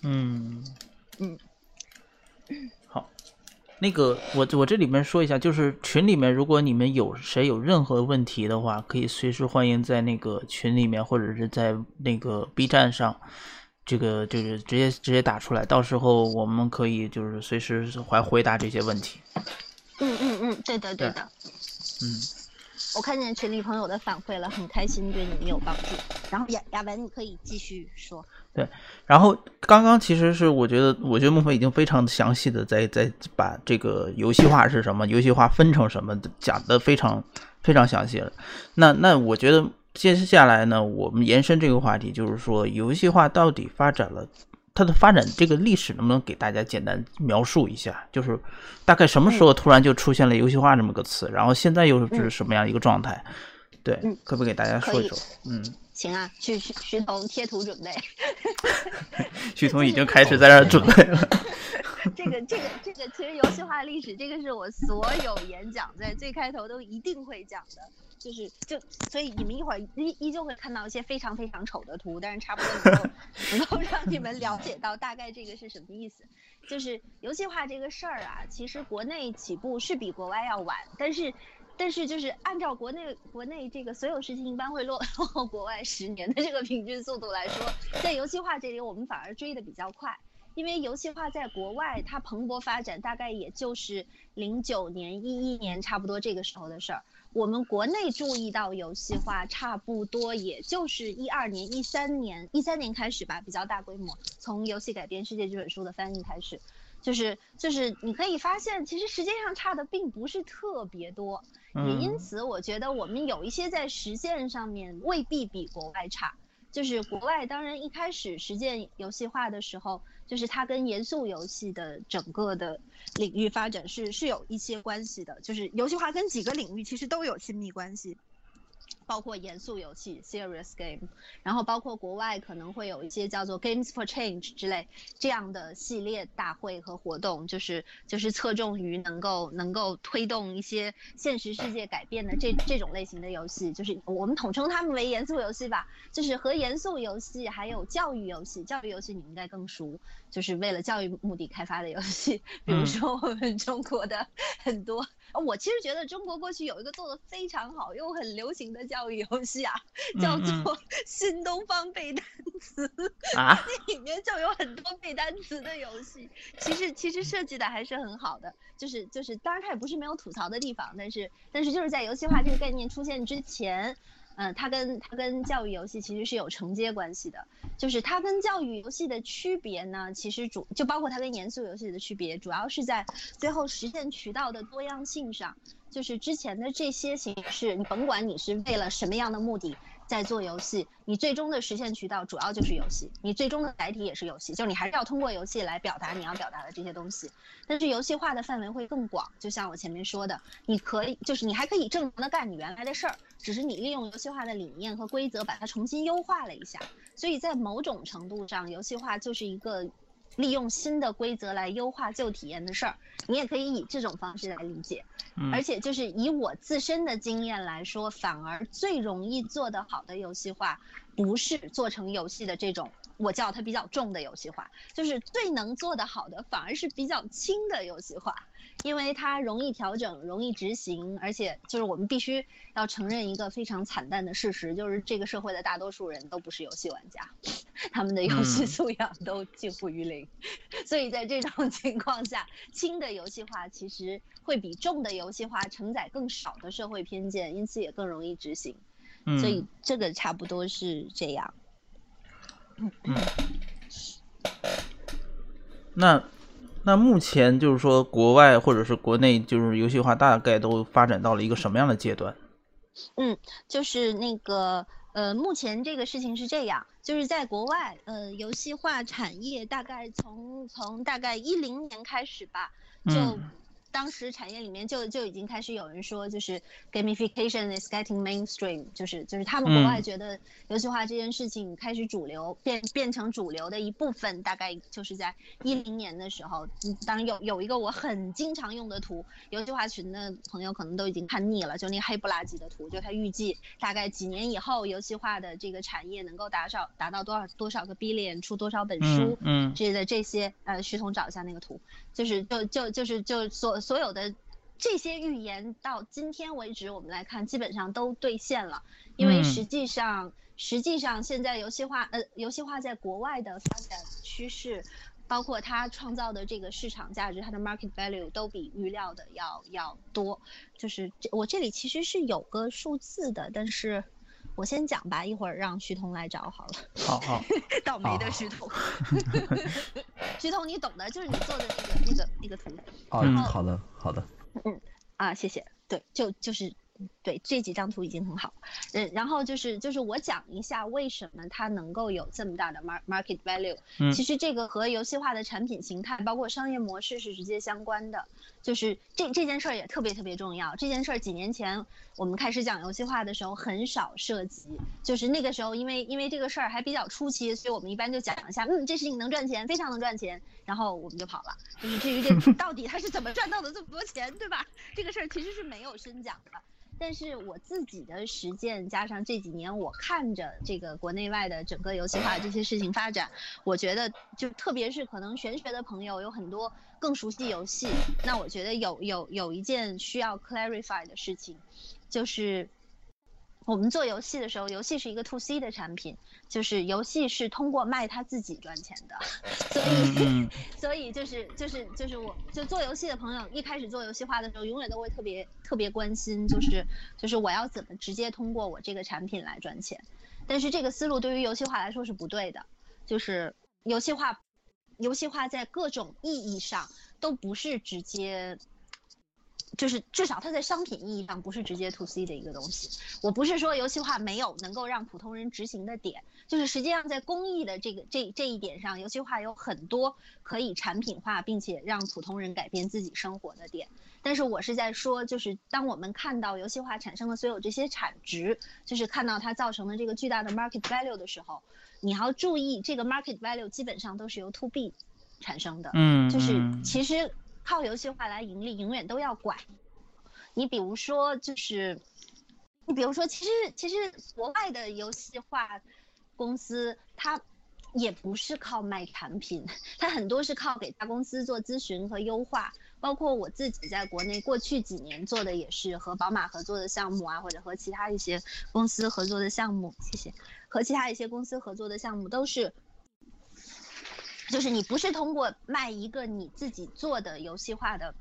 嗯嗯，好。那个，我我这里面说一下，就是群里面，如果你们有谁有任何问题的话，可以随时欢迎在那个群里面，或者是在那个 B 站上，这个就是直接直接打出来，到时候我们可以就是随时回回答这些问题。嗯嗯嗯，对的对的。嗯。我看见群里朋友的反馈了，很开心，对你们有帮助。然后雅雅文，你可以继续说。对，然后刚刚其实是我觉得，我觉得孟非已经非常详细的在在把这个游戏化是什么，游戏化分成什么讲的非常非常详细了。那那我觉得接下来呢，我们延伸这个话题，就是说游戏化到底发展了。它的发展这个历史能不能给大家简单描述一下？就是大概什么时候突然就出现了游戏化这么个词，然后现在又是什么样一个状态？对，可不可以给大家说一说？嗯，行啊，去徐徐彤贴图准备。徐彤已经开始在这准备了。这个这个这个，其实游戏化历史，这个是我所有演讲在最开头都一定会讲的。就是就所以你们一会儿依依旧会看到一些非常非常丑的图，但是差不多能够能够让你们了解到大概这个是什么意思。就是游戏化这个事儿啊，其实国内起步是比国外要晚，但是但是就是按照国内国内这个所有事情一般会落 后国外十年的这个平均速度来说，在游戏化这里我们反而追的比较快，因为游戏化在国外它蓬勃发展大概也就是零九年一一年差不多这个时候的事儿。我们国内注意到游戏化，差不多也就是一二年、一三年、一三年开始吧，比较大规模。从《游戏改编世界》这本书的翻译开始，就是就是你可以发现，其实时间上差的并不是特别多，也因此我觉得我们有一些在实践上面未必比国外差。就是国外当然一开始实践游戏化的时候，就是它跟严肃游戏的整个的领域发展是是有一些关系的，就是游戏化跟几个领域其实都有亲密关系。包括严肃游戏 （serious game），然后包括国外可能会有一些叫做 Games for Change 之类这样的系列大会和活动，就是就是侧重于能够能够推动一些现实世界改变的这这种类型的游戏，就是我们统称它们为严肃游戏吧。就是和严肃游戏还有教育游戏，教育游戏你应该更熟，就是为了教育目的开发的游戏，比如说我们中国的很多。我其实觉得中国过去有一个做的非常好又很流行的教育游戏啊，叫做新东方背单词啊，那里面就有很多背单词的游戏。其实其实设计的还是很好的，就是就是，当然它也不是没有吐槽的地方，但是但是就是在游戏化这个概念出现之前。嗯，它跟它跟教育游戏其实是有承接关系的，就是它跟教育游戏的区别呢，其实主就包括它跟严肃游戏的区别，主要是在最后实现渠道的多样性上，就是之前的这些形式，你甭管你是为了什么样的目的。在做游戏，你最终的实现渠道主要就是游戏，你最终的载体也是游戏，就是你还是要通过游戏来表达你要表达的这些东西。但是游戏化的范围会更广，就像我前面说的，你可以就是你还可以正常的干你原来的事儿，只是你利用游戏化的理念和规则把它重新优化了一下。所以在某种程度上，游戏化就是一个。利用新的规则来优化旧体验的事儿，你也可以以这种方式来理解。而且就是以我自身的经验来说，反而最容易做得好的游戏化，不是做成游戏的这种我叫它比较重的游戏化，就是最能做得好的，反而是比较轻的游戏化。因为它容易调整、容易执行，而且就是我们必须要承认一个非常惨淡的事实，就是这个社会的大多数人都不是游戏玩家，他们的游戏素养都近乎于零。所以在这种情况下，轻的游戏化其实会比重的游戏化承载更少的社会偏见，因此也更容易执行。所以这个差不多是这样。嗯。那。那目前就是说，国外或者是国内，就是游戏化大概都发展到了一个什么样的阶段？嗯，就是那个呃，目前这个事情是这样，就是在国外，呃，游戏化产业大概从从大概一零年开始吧，就。当时产业里面就就已经开始有人说，就是 gamification is getting mainstream，就是就是他们国外觉得游戏化这件事情开始主流，变变成主流的一部分，大概就是在一零年的时候。当然有有一个我很经常用的图，游戏化群的朋友可能都已经看腻了，就那黑不拉几的图，就他预计大概几年以后游戏化的这个产业能够达到达到多少多少个 billion，出多少本书，嗯，之类的这些，呃，徐彤找一下那个图。就是就就就是就所所有的这些预言到今天为止，我们来看基本上都兑现了。因为实际上实际上现在游戏化呃游戏化在国外的发展趋势，包括它创造的这个市场价值，它的 market value 都比预料的要要多。就是我这里其实是有个数字的，但是。我先讲吧，一会儿让徐彤来找好了。好好，倒霉的徐彤。徐彤，你懂的，就是你做的那个那个那个图。哦，好的好的。嗯啊，谢谢。对，就就是。对，这几张图已经很好，嗯，然后就是就是我讲一下为什么它能够有这么大的 market value。嗯，其实这个和游戏化的产品形态，包括商业模式是直接相关的。就是这这件事儿也特别特别重要。这件事儿几年前我们开始讲游戏化的时候很少涉及，就是那个时候因为因为这个事儿还比较初期，所以我们一般就讲一下，嗯，这事情能赚钱，非常能赚钱，然后我们就跑了。就是至于这 到底他是怎么赚到的这么多钱，对吧？这个事儿其实是没有深讲的。但是我自己的实践加上这几年我看着这个国内外的整个游戏化这些事情发展，我觉得就特别是可能玄学的朋友有很多更熟悉游戏，那我觉得有有有一件需要 clarify 的事情，就是。我们做游戏的时候，游戏是一个 to C 的产品，就是游戏是通过卖它自己赚钱的，所以，所以就是就是就是我就做游戏的朋友，一开始做游戏化的时候，永远都会特别特别关心，就是就是我要怎么直接通过我这个产品来赚钱，但是这个思路对于游戏化来说是不对的，就是游戏化。游戏化在各种意义上都不是直接。就是至少它在商品意义上不是直接 to C 的一个东西。我不是说游戏化没有能够让普通人执行的点，就是实际上在公益的这个这这一点上，游戏化有很多可以产品化并且让普通人改变自己生活的点。但是我是在说，就是当我们看到游戏化产生的所有这些产值，就是看到它造成的这个巨大的 market value 的时候，你要注意这个 market value 基本上都是由 to B 产生的。嗯，就是其实。靠游戏化来盈利，永远都要管。你比如说，就是你比如说，其实其实国外的游戏化公司，它也不是靠卖产品，它很多是靠给大公司做咨询和优化。包括我自己在国内过去几年做的也是和宝马合作的项目啊，或者和其他一些公司合作的项目。谢谢。和其他一些公司合作的项目都是。就是你不是通过卖一个你自己做的游戏化的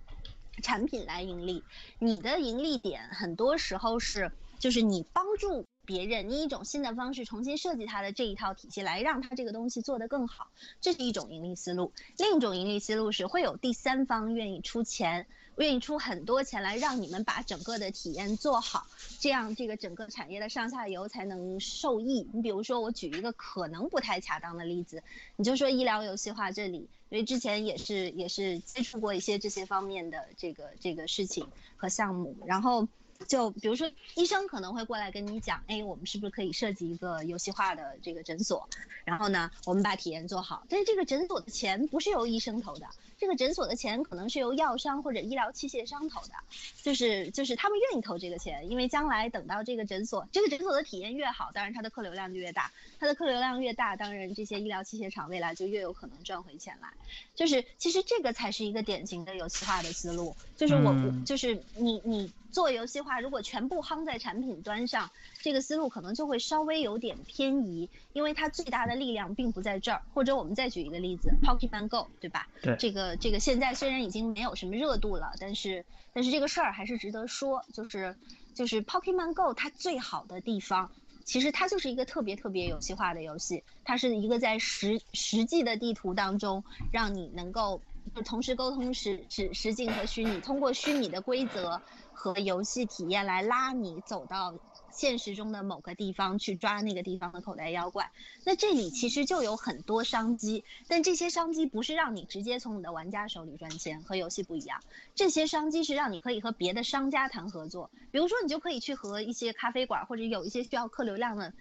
产品来盈利，你的盈利点很多时候是，就是你帮助别人，你一种新的方式重新设计它的这一套体系，来让它这个东西做得更好，这是一种盈利思路。另一种盈利思路是会有第三方愿意出钱。愿意出很多钱来让你们把整个的体验做好，这样这个整个产业的上下游才能受益。你比如说，我举一个可能不太恰当的例子，你就说医疗游戏化这里，因为之前也是也是接触过一些这些方面的这个这个事情和项目，然后。就比如说，医生可能会过来跟你讲，哎，我们是不是可以设计一个游戏化的这个诊所？然后呢，我们把体验做好。但是这个诊所的钱不是由医生投的，这个诊所的钱可能是由药商或者医疗器械商投的，就是就是他们愿意投这个钱，因为将来等到这个诊所，这个诊所的体验越好，当然它的客流量就越大，它的客流量越大，当然这些医疗器械厂未来就越有可能赚回钱来。就是其实这个才是一个典型的游戏化的思路，就是我就是你你。做游戏化，如果全部夯在产品端上，这个思路可能就会稍微有点偏移，因为它最大的力量并不在这儿。或者我们再举一个例子，Pokemon Go，对吧？对。这个这个现在虽然已经没有什么热度了，但是但是这个事儿还是值得说，就是就是 Pokemon Go 它最好的地方，其实它就是一个特别特别游戏化的游戏，它是一个在实实际的地图当中让你能够就同时沟通实实实境和虚拟，通过虚拟的规则。和游戏体验来拉你走到现实中的某个地方去抓那个地方的口袋妖怪，那这里其实就有很多商机，但这些商机不是让你直接从你的玩家手里赚钱，和游戏不一样。这些商机是让你可以和别的商家谈合作，比如说你就可以去和一些咖啡馆或者有一些需要客流量的。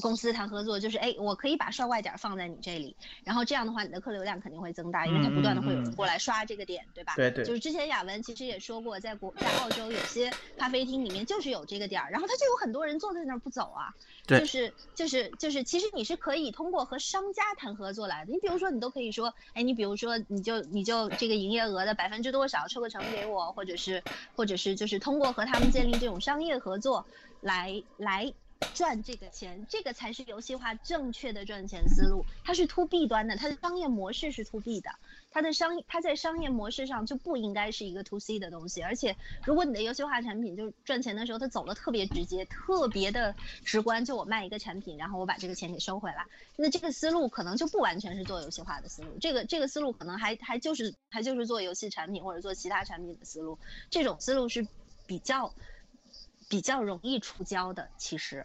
公司谈合作就是，哎，我可以把刷外点放在你这里，然后这样的话，你的客流量肯定会增大，因为它不断的会有人过来刷这个点，对吧？对对。就是之前雅文其实也说过，在国在澳洲有些咖啡厅里面就是有这个点儿，然后他就有很多人坐在那儿不走啊。对。就是就是就是，其实你是可以通过和商家谈合作来的。你比如说，你都可以说，哎，你比如说，你就你就这个营业额的百分之多少抽个成给我，或者是或者是就是通过和他们建立这种商业合作来来。赚这个钱，这个才是游戏化正确的赚钱思路。它是 to B 端的，它的商业模式是 to B 的，它的商它在商业模式上就不应该是一个 to C 的东西。而且，如果你的游戏化产品就是赚钱的时候，它走的特别直接，特别的直观，就我卖一个产品，然后我把这个钱给收回来，那这个思路可能就不完全是做游戏化的思路。这个这个思路可能还还就是还就是做游戏产品或者做其他产品的思路。这种思路是比较。比较容易出胶的，其实。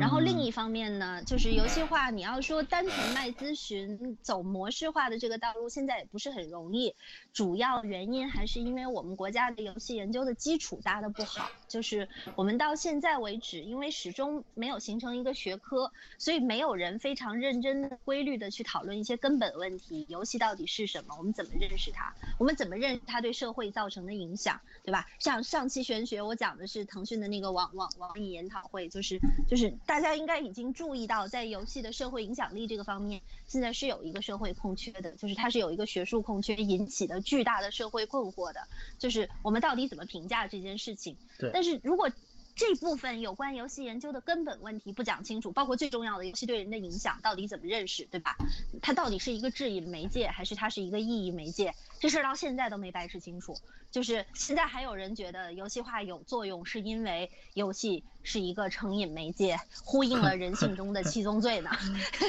然后另一方面呢，就是游戏化，你要说单纯卖咨询走模式化的这个道路，现在也不是很容易。主要原因还是因为我们国家的游戏研究的基础搭的不好，就是我们到现在为止，因为始终没有形成一个学科，所以没有人非常认真、规律的去讨论一些根本问题：游戏到底是什么？我们怎么认识它？我们怎么认识它对社会造成的影响？对吧？像上期玄学，我讲的是腾讯的那个网网网易研讨会，就是就是。大家应该已经注意到，在游戏的社会影响力这个方面，现在是有一个社会空缺的，就是它是有一个学术空缺引起的巨大的社会困惑的，就是我们到底怎么评价这件事情？对。但是如果这部分有关游戏研究的根本问题不讲清楚，包括最重要的游戏对人的影响到底怎么认识，对吧？它到底是一个质疑媒介，还是它是一个意义媒介？这事儿到现在都没掰扯清楚。就是现在还有人觉得游戏化有作用，是因为游戏是一个成瘾媒介，呼应了人性中的七宗罪呢。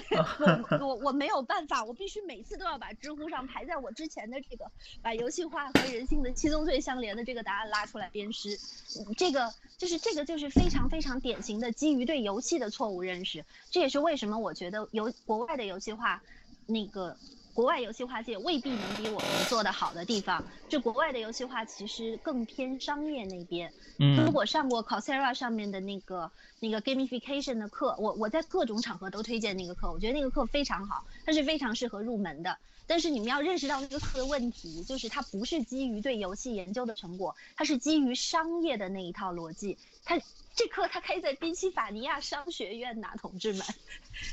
我我我没有办法，我必须每次都要把知乎上排在我之前的这个把游戏化和人性的七宗罪相连的这个答案拉出来鞭尸。这个就是这个就是非常非常典型的基于对游戏的错误认识。这也是为什么我觉得游国外的游戏化，那个。国外游戏化界未必能比我们做的好的地方，就国外的游戏化其实更偏商业那边。嗯，如果上过 Coursera 上面的那个那个 gamification 的课，我我在各种场合都推荐那个课，我觉得那个课非常好，它是非常适合入门的。但是你们要认识到那个课的问题，就是它不是基于对游戏研究的成果，它是基于商业的那一套逻辑。它这课它开在宾夕法尼亚商学院呐，同志们，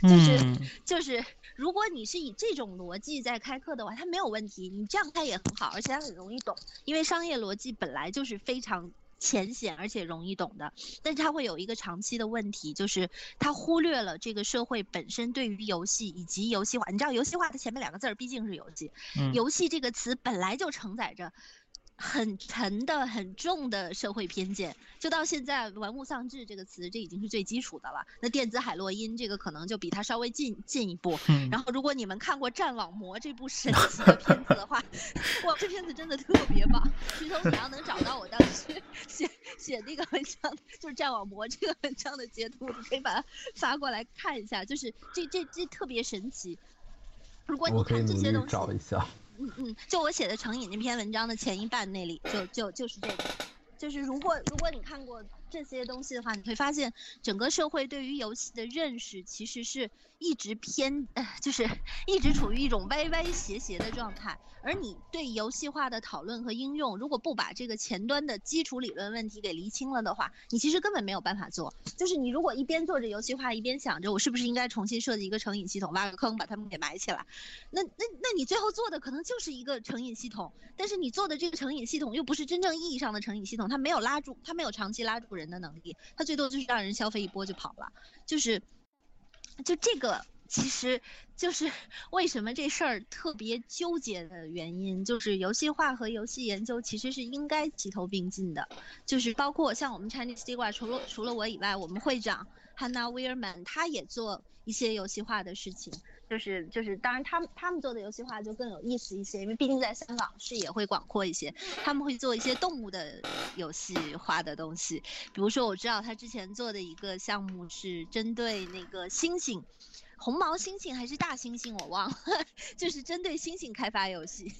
就是就是。如果你是以这种逻辑在开课的话，它没有问题，你这样开也很好，而且它很容易懂，因为商业逻辑本来就是非常浅显而且容易懂的。但是它会有一个长期的问题，就是它忽略了这个社会本身对于游戏以及游戏化。你知道游戏化的前面两个字儿毕竟是游戏，游戏这个词本来就承载着。很沉的、很重的社会偏见，就到现在“玩物丧志”这个词，这已经是最基础的了。那电子海洛因这个可能就比它稍微进进一步。然后，如果你们看过《战网魔》这部神奇的片子的话，哇，这片子真的特别棒。徐头，你要能找到我当时写写那个文章，就是《战网魔》这个文章的截图，你可以把它发过来看一下。就是这这这特别神奇。如果你看这些东西，找一下。嗯嗯，就我写的成瘾那篇文章的前一半那里，就就就是这个，就是如果如果你看过这些东西的话，你会发现整个社会对于游戏的认识其实是一直偏，就是一直处于一种歪歪斜斜的状态。而你对游戏化的讨论和应用，如果不把这个前端的基础理论问题给厘清了的话，你其实根本没有办法做。就是你如果一边做着游戏化，一边想着我是不是应该重新设计一个成瘾系统，挖个坑把它们给埋起来，那那那你最后做的可能就是一个成瘾系统。但是你做的这个成瘾系统又不是真正意义上的成瘾系统，它没有拉住，它没有长期拉住人的能力，它最多就是让人消费一波就跑了。就是，就这个。其实就是 为什么这事儿特别纠结的原因，就是游戏化和游戏研究其实是应该齐头并进的。就是包括像我们 Chinese Diwa，除了除了我以外，我们会长 Hannah Weirman，他也做一些游戏化的事情。就是就是，当然他们他们做的游戏化就更有意思一些，因为毕竟在香港视野会广阔一些。他们会做一些动物的游戏化的东西，比如说我知道他之前做的一个项目是针对那个猩猩。红毛猩猩还是大猩猩，我忘了，就是针对猩猩开发游戏，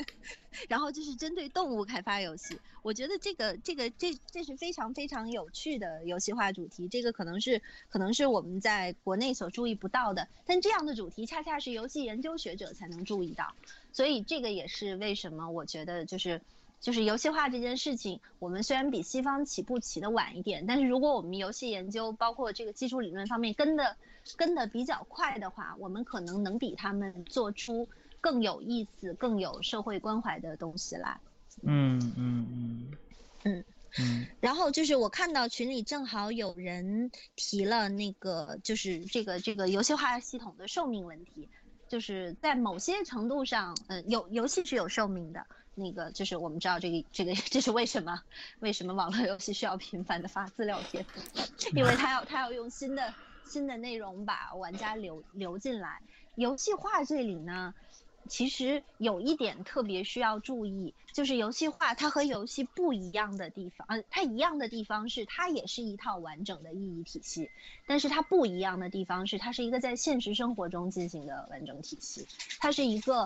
然后就是针对动物开发游戏。我觉得这个这个这这是非常非常有趣的游戏化主题，这个可能是可能是我们在国内所注意不到的，但这样的主题恰恰是游戏研究学者才能注意到，所以这个也是为什么我觉得就是。就是游戏化这件事情，我们虽然比西方起步起的晚一点，但是如果我们游戏研究包括这个基础理论方面跟的跟的比较快的话，我们可能能比他们做出更有意思、更有社会关怀的东西来。嗯嗯嗯嗯嗯。然后就是我看到群里正好有人提了那个，就是这个这个游戏化系统的寿命问题，就是在某些程度上，嗯，有游戏是有寿命的。那个就是我们知道这个这个这是为什么？为什么网络游戏需要频繁的发资料贴？因为它要它要用新的新的内容把玩家留留进来。游戏化这里呢，其实有一点特别需要注意，就是游戏化它和游戏不一样的地方，呃，它一样的地方是它也是一套完整的意义体系，但是它不一样的地方是它是一个在现实生活中进行的完整体系，它是一个。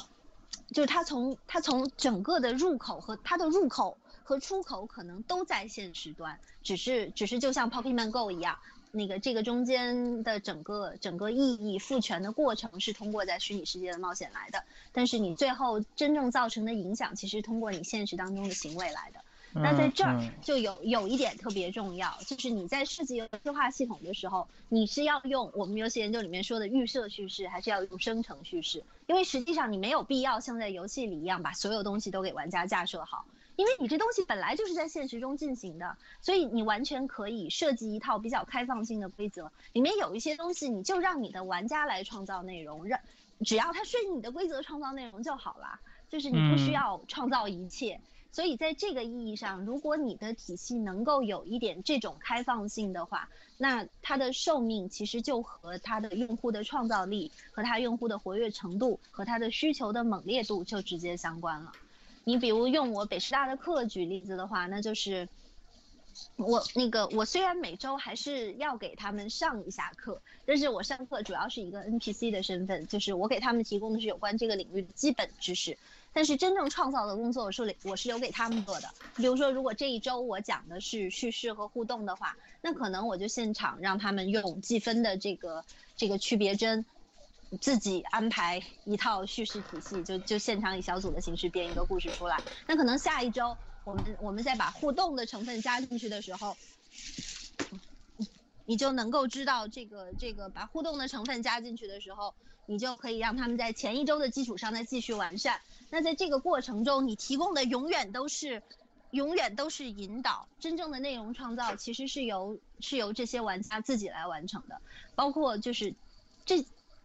就是它从它从整个的入口和它的入口和出口可能都在现实端，只是只是就像 Pokemon Go 一样，那个这个中间的整个整个意义赋权的过程是通过在虚拟世界的冒险来的，但是你最后真正造成的影响，其实通过你现实当中的行为来的。那在这儿就有有一点特别重要，就是你在设计游戏化系统的时候，你是要用我们游戏研究里面说的预设叙事，还是要用生成叙事？因为实际上你没有必要像在游戏里一样把所有东西都给玩家架设好，因为你这东西本来就是在现实中进行的，所以你完全可以设计一套比较开放性的规则，里面有一些东西你就让你的玩家来创造内容，让只要他顺应你的规则创造内容就好了，就是你不需要创造一切。所以在这个意义上，如果你的体系能够有一点这种开放性的话，那它的寿命其实就和它的用户的创造力、和它用户的活跃程度、和它的需求的猛烈度就直接相关了。你比如用我北师大的课举例子的话，那就是我那个我虽然每周还是要给他们上一下课，但是我上课主要是一个 NPC 的身份，就是我给他们提供的是有关这个领域的基本知识。但是真正创造的工作，我是我是留给他们做的。比如说，如果这一周我讲的是叙事和互动的话，那可能我就现场让他们用计分的这个这个区别针，自己安排一套叙事体系，就就现场以小组的形式编一个故事出来。那可能下一周我们我们再把互动的成分加进去的时候，你就能够知道这个这个把互动的成分加进去的时候，你就可以让他们在前一周的基础上再继续完善。那在这个过程中，你提供的永远都是，永远都是引导。真正的内容创造其实是由是由这些玩家自己来完成的，包括就是这。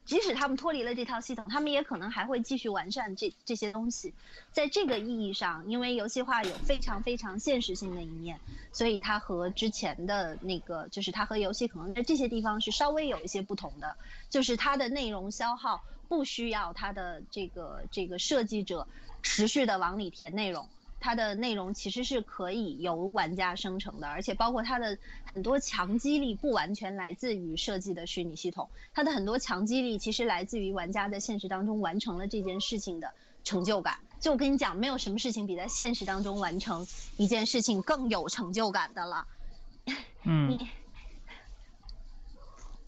即使他们脱离了这套系统，他们也可能还会继续完善这这些东西。在这个意义上，因为游戏化有非常非常现实性的一面，所以它和之前的那个，就是它和游戏可能在这些地方是稍微有一些不同的，就是它的内容消耗不需要它的这个这个设计者持续的往里填内容。它的内容其实是可以由玩家生成的，而且包括它的很多强激励不完全来自于设计的虚拟系统，它的很多强激励其实来自于玩家在现实当中完成了这件事情的成就感。就我跟你讲，没有什么事情比在现实当中完成一件事情更有成就感的了。嗯。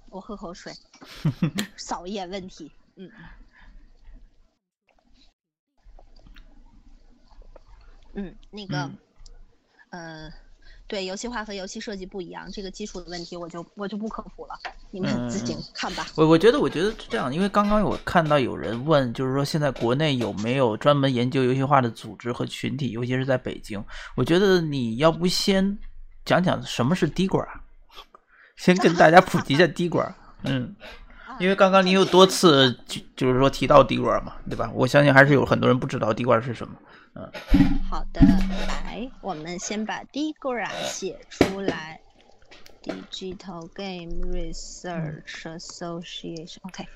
我喝口水，扫一眼问题。嗯。嗯，那个，呃，对，游戏化和游戏设计不一样，这个基础的问题我就我就不科普了，你们自己看吧。我我觉得我觉得是这样，因为刚刚我看到有人问，就是说现在国内有没有专门研究游戏化的组织和群体，尤其是在北京。我觉得你要不先讲讲什么是滴管，先跟大家普及一下滴管。嗯，因为刚刚你有多次就就是说提到滴管嘛，对吧？我相信还是有很多人不知道滴管是什么。嗯，好的，来，我们先把 Digra 写出来，Digital Game Research Association，OK，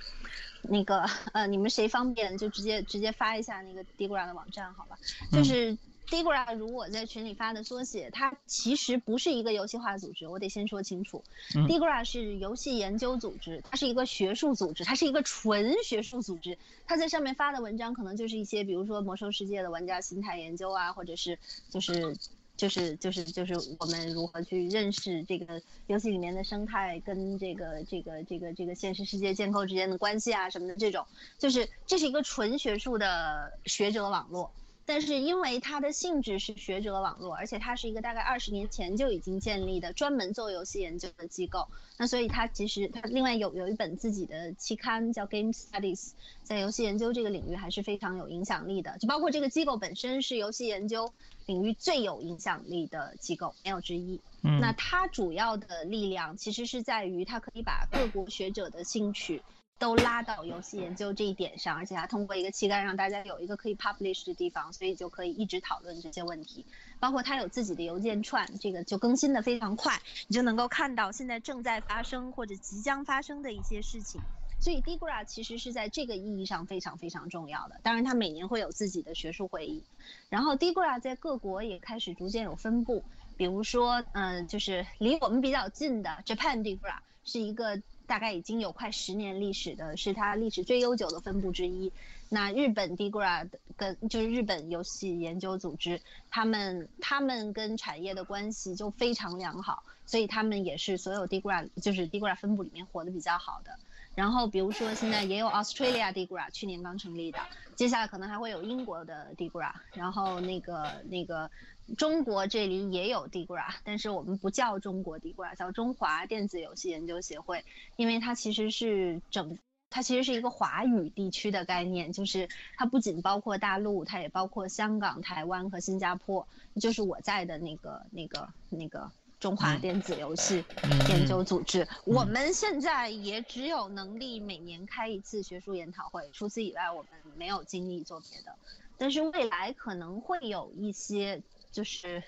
那个呃，你们谁方便就直接直接发一下那个 Digra 的网站，好吧？就是。Digra 如我在群里发的缩写，它其实不是一个游戏化组织，我得先说清楚。Digra 是游戏研究组织，它是一个学术组织，它是一个纯学术组织。它在上面发的文章可能就是一些，比如说魔兽世界的玩家心态研究啊，或者是就是就是就是就是我们如何去认识这个游戏里面的生态跟这个这个这个这个现实世界建构之间的关系啊什么的这种，就是这是一个纯学术的学者网络。但是因为它的性质是学者网络，而且它是一个大概二十年前就已经建立的专门做游戏研究的机构，那所以它其实它另外有有一本自己的期刊叫 Game Studies，在游戏研究这个领域还是非常有影响力的。就包括这个机构本身是游戏研究领域最有影响力的机构，没有之一。那它主要的力量其实是在于它可以把各国学者的兴趣。都拉到游戏研究这一点上，而且还通过一个期刊让大家有一个可以 publish 的地方，所以就可以一直讨论这些问题。包括它有自己的邮件串，这个就更新的非常快，你就能够看到现在正在发生或者即将发生的一些事情。所以 Digra 其实是在这个意义上非常非常重要的。当然，它每年会有自己的学术会议。然后 Digra 在各国也开始逐渐有分布，比如说，嗯，就是离我们比较近的 Japan Digra 是一个。大概已经有快十年历史的，是它历史最悠久的分部之一。那日本 Digra 跟就是日本游戏研究组织，他们他们跟产业的关系就非常良好，所以他们也是所有 Digra 就是 Digra 分部里面活得比较好的。然后比如说现在也有 Australia Digra，去年刚成立的，接下来可能还会有英国的 Digra，然后那个那个。中国这里也有 Digra，但是我们不叫中国 Digra，叫中华电子游戏研究协会，因为它其实是整。它其实是一个华语地区的概念，就是它不仅包括大陆，它也包括香港、台湾和新加坡，就是我在的那个那个那个中华电子游戏研究组织。我们现在也只有能力每年开一次学术研讨会，除此以外，我们没有精力做别的。但是未来可能会有一些，就是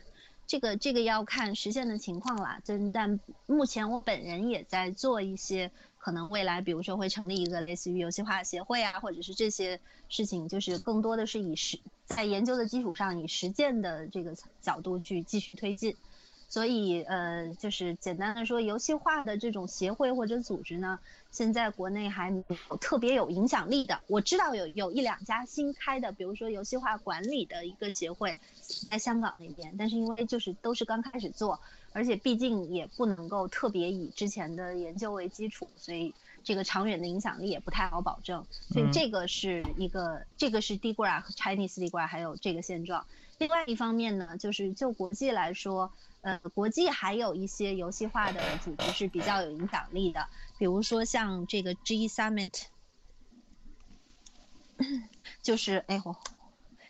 这个这个要看实现的情况啦。真但目前我本人也在做一些。可能未来，比如说会成立一个类似于游戏化协会啊，或者是这些事情，就是更多的是以实在研究的基础上，以实践的这个角度去继续推进。所以，呃，就是简单的说，游戏化的这种协会或者组织呢，现在国内还没有特别有影响力的。我知道有有一两家新开的，比如说游戏化管理的一个协会，在香港那边，但是因为就是都是刚开始做。而且毕竟也不能够特别以之前的研究为基础，所以这个长远的影响力也不太好保证。所以这个是一个，这个是 DIGRA 和 Chinese DIGRA 还有这个现状。另外一方面呢，就是就国际来说，呃，国际还有一些游戏化的组织是比较有影响力的，比如说像这个 G Summit，就是哎我，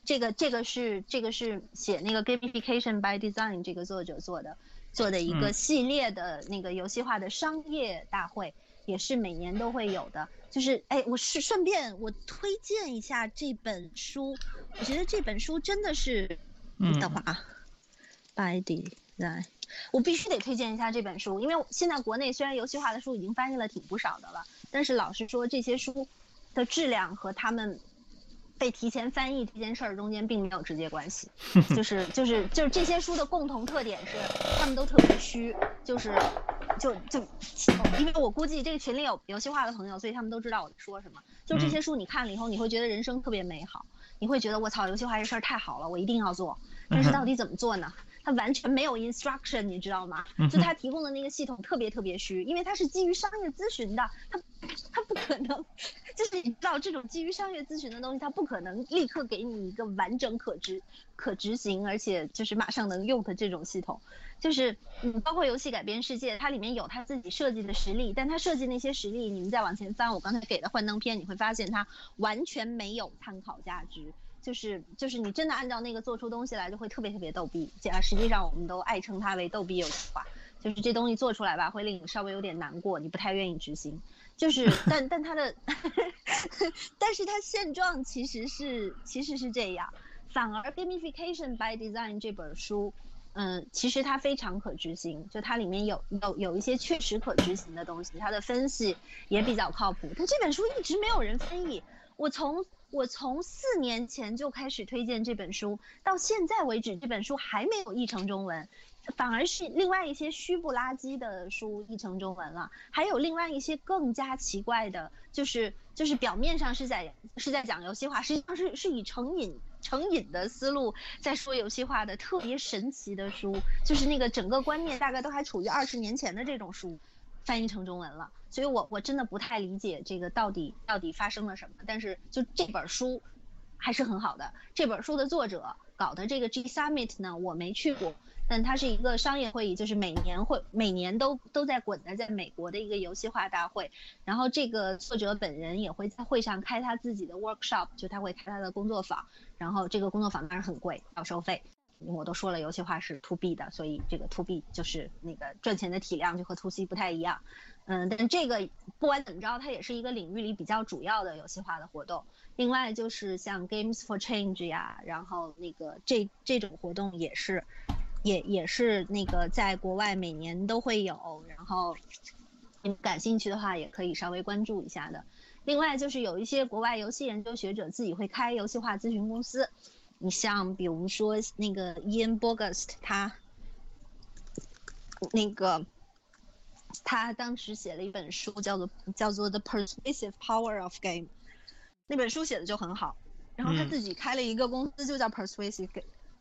这个这个是这个是写那个 Gamification by Design 这个作者做的。做的一个系列的那个游戏化的商业大会，也是每年都会有的。就是哎，我是顺便我推荐一下这本书，我觉得这本书真的是，嗯等会儿啊，By Design，我必须得推荐一下这本书，因为现在国内虽然游戏化的书已经翻译了挺不少的了，但是老实说，这些书的质量和他们。被提前翻译这件事儿中间并没有直接关系，就是就是就是这些书的共同特点是，他们都特别虚，就是就就，因为我估计这个群里有游戏化的朋友，所以他们都知道我在说什么。就这些书你看了以后，你会觉得人生特别美好，你会觉得我操，游戏化这事儿太好了，我一定要做。但是到底怎么做呢？它完全没有 instruction，你知道吗？就它提供的那个系统特别特别虚，因为它是基于商业咨询的，它它不可能，就是你知道这种基于商业咨询的东西，它不可能立刻给你一个完整可执可执行，而且就是马上能用的这种系统。就是嗯，包括游戏改编世界，它里面有它自己设计的实例，但它设计那些实例，你们再往前翻，我刚才给的幻灯片，你会发现它完全没有参考价值。就是就是你真的按照那个做出东西来，就会特别特别逗逼。啊，实际上我们都爱称它为逗逼游戏化。就是这东西做出来吧，会令你稍微有点难过，你不太愿意执行。就是 但但它的，但是它现状其实是其实是这样。反而 Gamification by Design 这本书，嗯，其实它非常可执行。就它里面有有有一些确实可执行的东西，它的分析也比较靠谱。它这本书一直没有人翻译，我从。我从四年前就开始推荐这本书，到现在为止，这本书还没有译成中文，反而是另外一些虚不拉几的书译成中文了。还有另外一些更加奇怪的，就是就是表面上是在是在讲游戏化，实际上是是以成瘾成瘾的思路在说游戏化的特别神奇的书，就是那个整个观念大概都还处于二十年前的这种书。翻译成中文了，所以我我真的不太理解这个到底到底发生了什么。但是就这本书还是很好的。这本书的作者搞的这个 G Summit 呢，我没去过，但它是一个商业会议，就是每年会每年都都在滚的，在美国的一个游戏化大会。然后这个作者本人也会在会上开他自己的 workshop，就他会开他的工作坊。然后这个工作坊当然很贵，要收费。我都说了，游戏化是 to B 的，所以这个 to B 就是那个赚钱的体量就和 to C 不太一样。嗯，但这个不管怎么着，它也是一个领域里比较主要的游戏化的活动。另外就是像 Games for Change 呀，然后那个这这种活动也是，也也是那个在国外每年都会有。然后你感兴趣的话，也可以稍微关注一下的。另外就是有一些国外游戏研究学者自己会开游戏化咨询公司。你像比如说那个 Ian Bogost，他那个他当时写了一本书，叫做叫做 The Persuasive Power of Game，那本书写的就很好，然后他自己开了一个公司，就叫 Persuasive。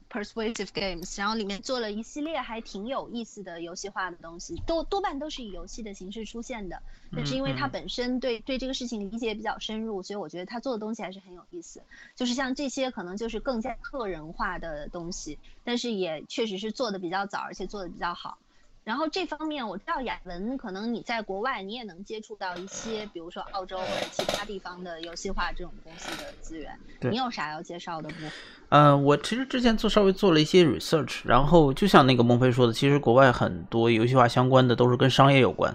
Persuasive Games，然后里面做了一系列还挺有意思的游戏化的东西，多多半都是以游戏的形式出现的。但是因为他本身对对这个事情理解比较深入，所以我觉得他做的东西还是很有意思。就是像这些可能就是更加个人化的东西，但是也确实是做的比较早，而且做的比较好。然后这方面我知道雅文，可能你在国外你也能接触到一些，比如说澳洲或者其他地方的游戏化这种公司的资源。你有啥要介绍的不？呃，我其实之前做稍微做了一些 research，然后就像那个孟非说的，其实国外很多游戏化相关的都是跟商业有关。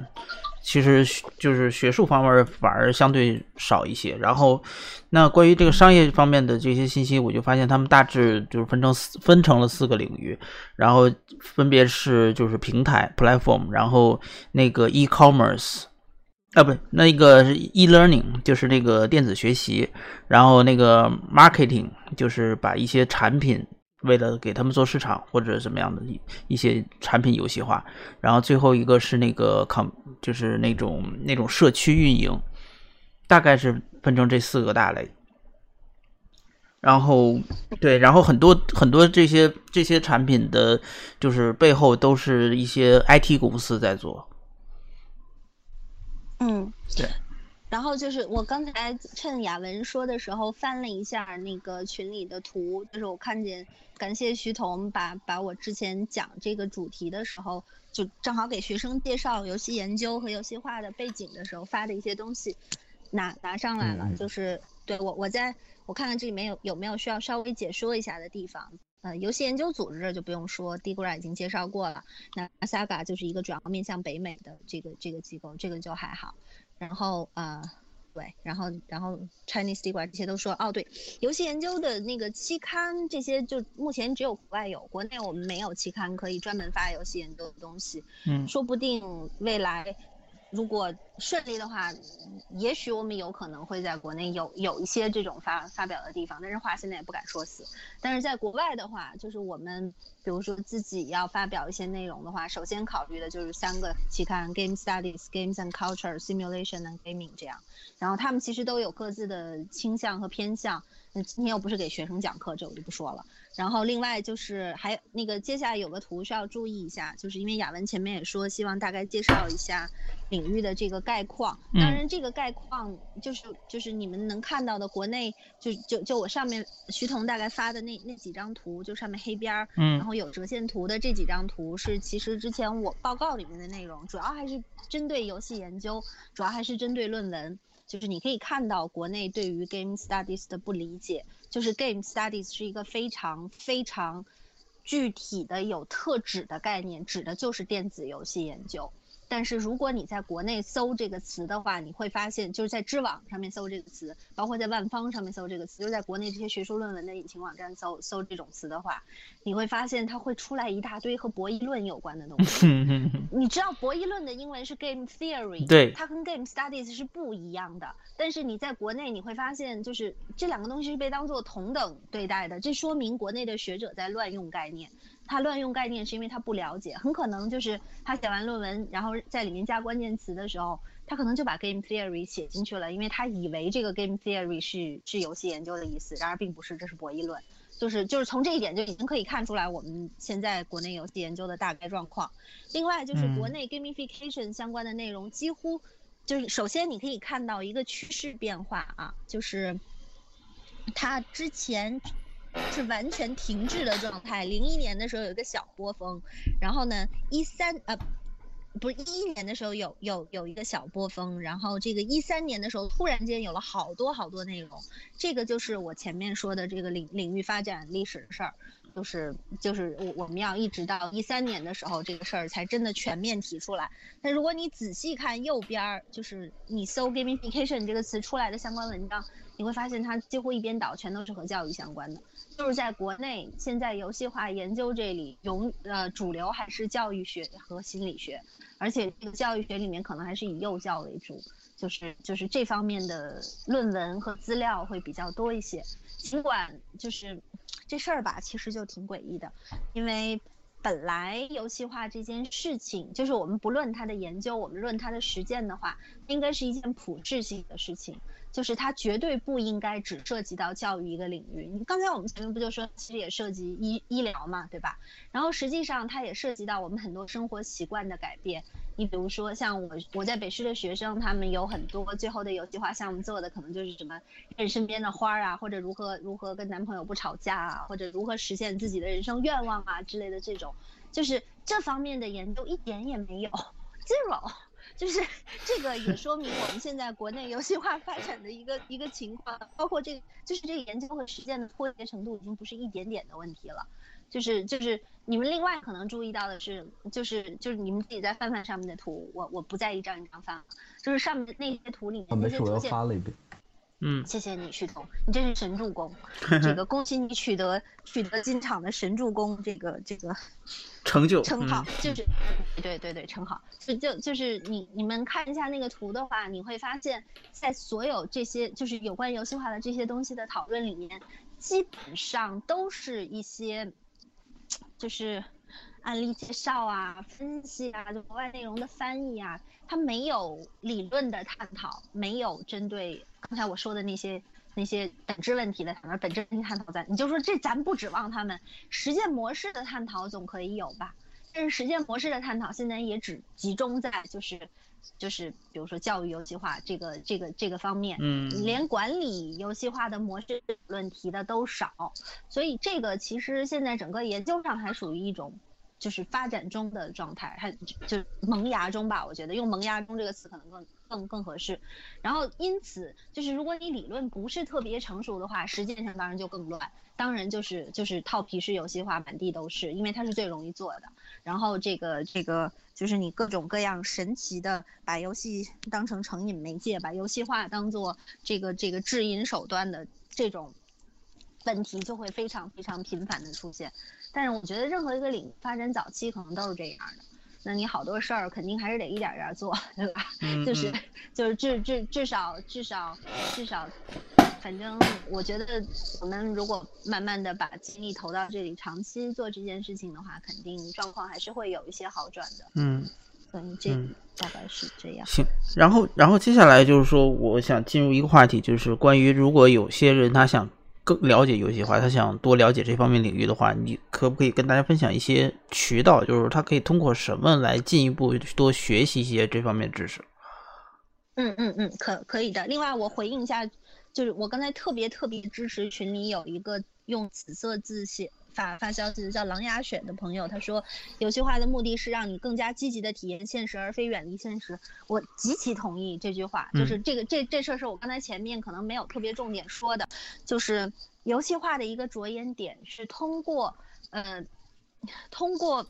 其实就是学术方面反而相对少一些。然后，那关于这个商业方面的这些信息，我就发现他们大致就是分成四分成了四个领域，然后分别是就是平台 platform，然后那个 e-commerce，啊不，那个 e-learning，就是那个电子学习，然后那个 marketing，就是把一些产品。为了给他们做市场或者怎么样的一一些产品游戏化，然后最后一个是那个抗，就是那种那种社区运营，大概是分成这四个大类。然后对，然后很多很多这些这些产品的，就是背后都是一些 IT 公司在做。嗯，对。然后就是我刚才趁雅文说的时候翻了一下那个群里的图，就是我看见，感谢徐彤把把我之前讲这个主题的时候，就正好给学生介绍游戏研究和游戏化的背景的时候发的一些东西，拿拿上来了。就是对我我在我看看这里面有有没有需要稍微解说一下的地方。呃，游戏研究组织这就不用说，Digra 已经介绍过了。那 Saga 就是一个主要面向北美的这个这个机构，这个就还好。然后啊，对，然后然后 Chinese d 这些都说哦，对，游戏研究的那个期刊这些就目前只有国外有，国内我们没有期刊可以专门发游戏研究的东西。嗯，说不定未来。如果顺利的话，也许我们有可能会在国内有有一些这种发发表的地方，但是话现在也不敢说死。但是在国外的话，就是我们比如说自己要发表一些内容的话，首先考虑的就是三个期刊：Game Studies、Games and Culture、Simulation and Gaming 这样。然后他们其实都有各自的倾向和偏向。那今天又不是给学生讲课，这我就不说了。然后另外就是还那个接下来有个图需要注意一下，就是因为雅文前面也说希望大概介绍一下领域的这个概况。当然这个概况就是就是你们能看到的国内就就就我上面徐彤大概发的那那几张图，就上面黑边儿，然后有折线图的这几张图是其实之前我报告里面的内容，主要还是针对游戏研究，主要还是针对论文。就是你可以看到国内对于 game studies 的不理解，就是 game studies 是一个非常非常具体的有特指的概念，指的就是电子游戏研究。但是如果你在国内搜这个词的话，你会发现就是在知网上面搜这个词，包括在万方上面搜这个词，就是在国内这些学术论文的引擎网站搜搜这种词的话，你会发现它会出来一大堆和博弈论有关的东西。你知道博弈论的英文是 game theory，对，它跟 game studies 是不一样的。但是你在国内你会发现，就是这两个东西是被当做同等对待的，这说明国内的学者在乱用概念。他乱用概念是因为他不了解，很可能就是他写完论文，然后在里面加关键词的时候，他可能就把 game theory 写进去了，因为他以为这个 game theory 是是游戏研究的意思，然而并不是，这是博弈论。就是就是从这一点就已经可以看出来我们现在国内游戏研究的大概状况。另外就是国内 gamification 相关的内容几乎就是首先你可以看到一个趋势变化啊，就是他之前。是完全停滞的状态。零一年的时候有一个小波峰，然后呢，一三呃，不是一一年的时候有有有一个小波峰，然后这个一三年的时候突然间有了好多好多内容。这个就是我前面说的这个领领域发展历史的事儿，就是就是我我们要一直到一三年的时候这个事儿才真的全面提出来。但如果你仔细看右边儿，就是你搜 gamification 这个词出来的相关文章。你会发现它几乎一边倒，全都是和教育相关的。就是在国内，现在游戏化研究这里，永呃主流还是教育学和心理学，而且这个教育学里面可能还是以幼教为主，就是就是这方面的论文和资料会比较多一些。尽管就是这事儿吧，其实就挺诡异的，因为本来游戏化这件事情，就是我们不论它的研究，我们论它的实践的话，应该是一件普世性的事情。就是它绝对不应该只涉及到教育一个领域。你刚才我们前面不就说，其实也涉及医医疗嘛，对吧？然后实际上它也涉及到我们很多生活习惯的改变。你比如说像我，我在北师的学生，他们有很多最后的有计划项目做的，可能就是什么认身边的花儿啊，或者如何如何跟男朋友不吵架啊，或者如何实现自己的人生愿望啊之类的这种。就是这方面的研究一点也没有，zero。就是这个也说明我们现在国内游戏化发展的一个一个情况，包括这个就是这个研究和实践的脱节程度已经不是一点点的问题了。就是就是你们另外可能注意到的是，就是就是你们自己在翻翻上面的图，我我不再一张一张翻了，就是上面那些图里面那些图片。发了一遍。嗯，谢谢你，旭东，你真是神助攻。这个恭喜你取得取得进场的神助攻，这个这个成就称号，就是对对对称号。就就就是你你们看一下那个图的话，你会发现在所有这些就是有关游戏化的这些东西的讨论里面，基本上都是一些就是案例介绍啊、分析啊、就国外内容的翻译啊，它没有理论的探讨，没有针对。刚才我说的那些那些本质问题的，讨论，本质问题探讨咱，你就说这咱不指望他们实践模式的探讨总可以有吧？但是实践模式的探讨现在也只集中在就是就是比如说教育游戏化这个这个这个方面，嗯，连管理游戏化的模式论题的都少，所以这个其实现在整个研究上还属于一种。就是发展中的状态，还就萌芽中吧。我觉得用“萌芽中”这个词可能更更更合适。然后，因此就是如果你理论不是特别成熟的话，实践上当然就更乱。当然就是就是套皮式游戏化，满地都是，因为它是最容易做的。然后这个这个就是你各种各样神奇的把游戏当成成瘾媒介，把游戏化当做这个这个制瘾手段的这种问题，就会非常非常频繁的出现。但是我觉得任何一个领域发展早期可能都是这样的，那你好多事儿肯定还是得一点一点做，对吧？就是就是至至至少至少至少，反正我觉得我们如果慢慢的把精力投到这里，长期做这件事情的话，肯定状况还是会有一些好转的。嗯，嗯，这大概是这样。行，然后然后接下来就是说，我想进入一个话题，就是关于如果有些人他想。更了解游戏化，他想多了解这方面领域的话，你可不可以跟大家分享一些渠道？就是他可以通过什么来进一步多学习一些这方面知识？嗯嗯嗯，可可以的。另外，我回应一下，就是我刚才特别特别支持群里有一个用紫色字写。发发消息的叫狼牙犬的朋友，他说，游戏化的目的是让你更加积极的体验现实，而非远离现实。我极其同意这句话，就是这个这这事儿是我刚才前面可能没有特别重点说的，就是游戏化的一个着眼点是通过呃通过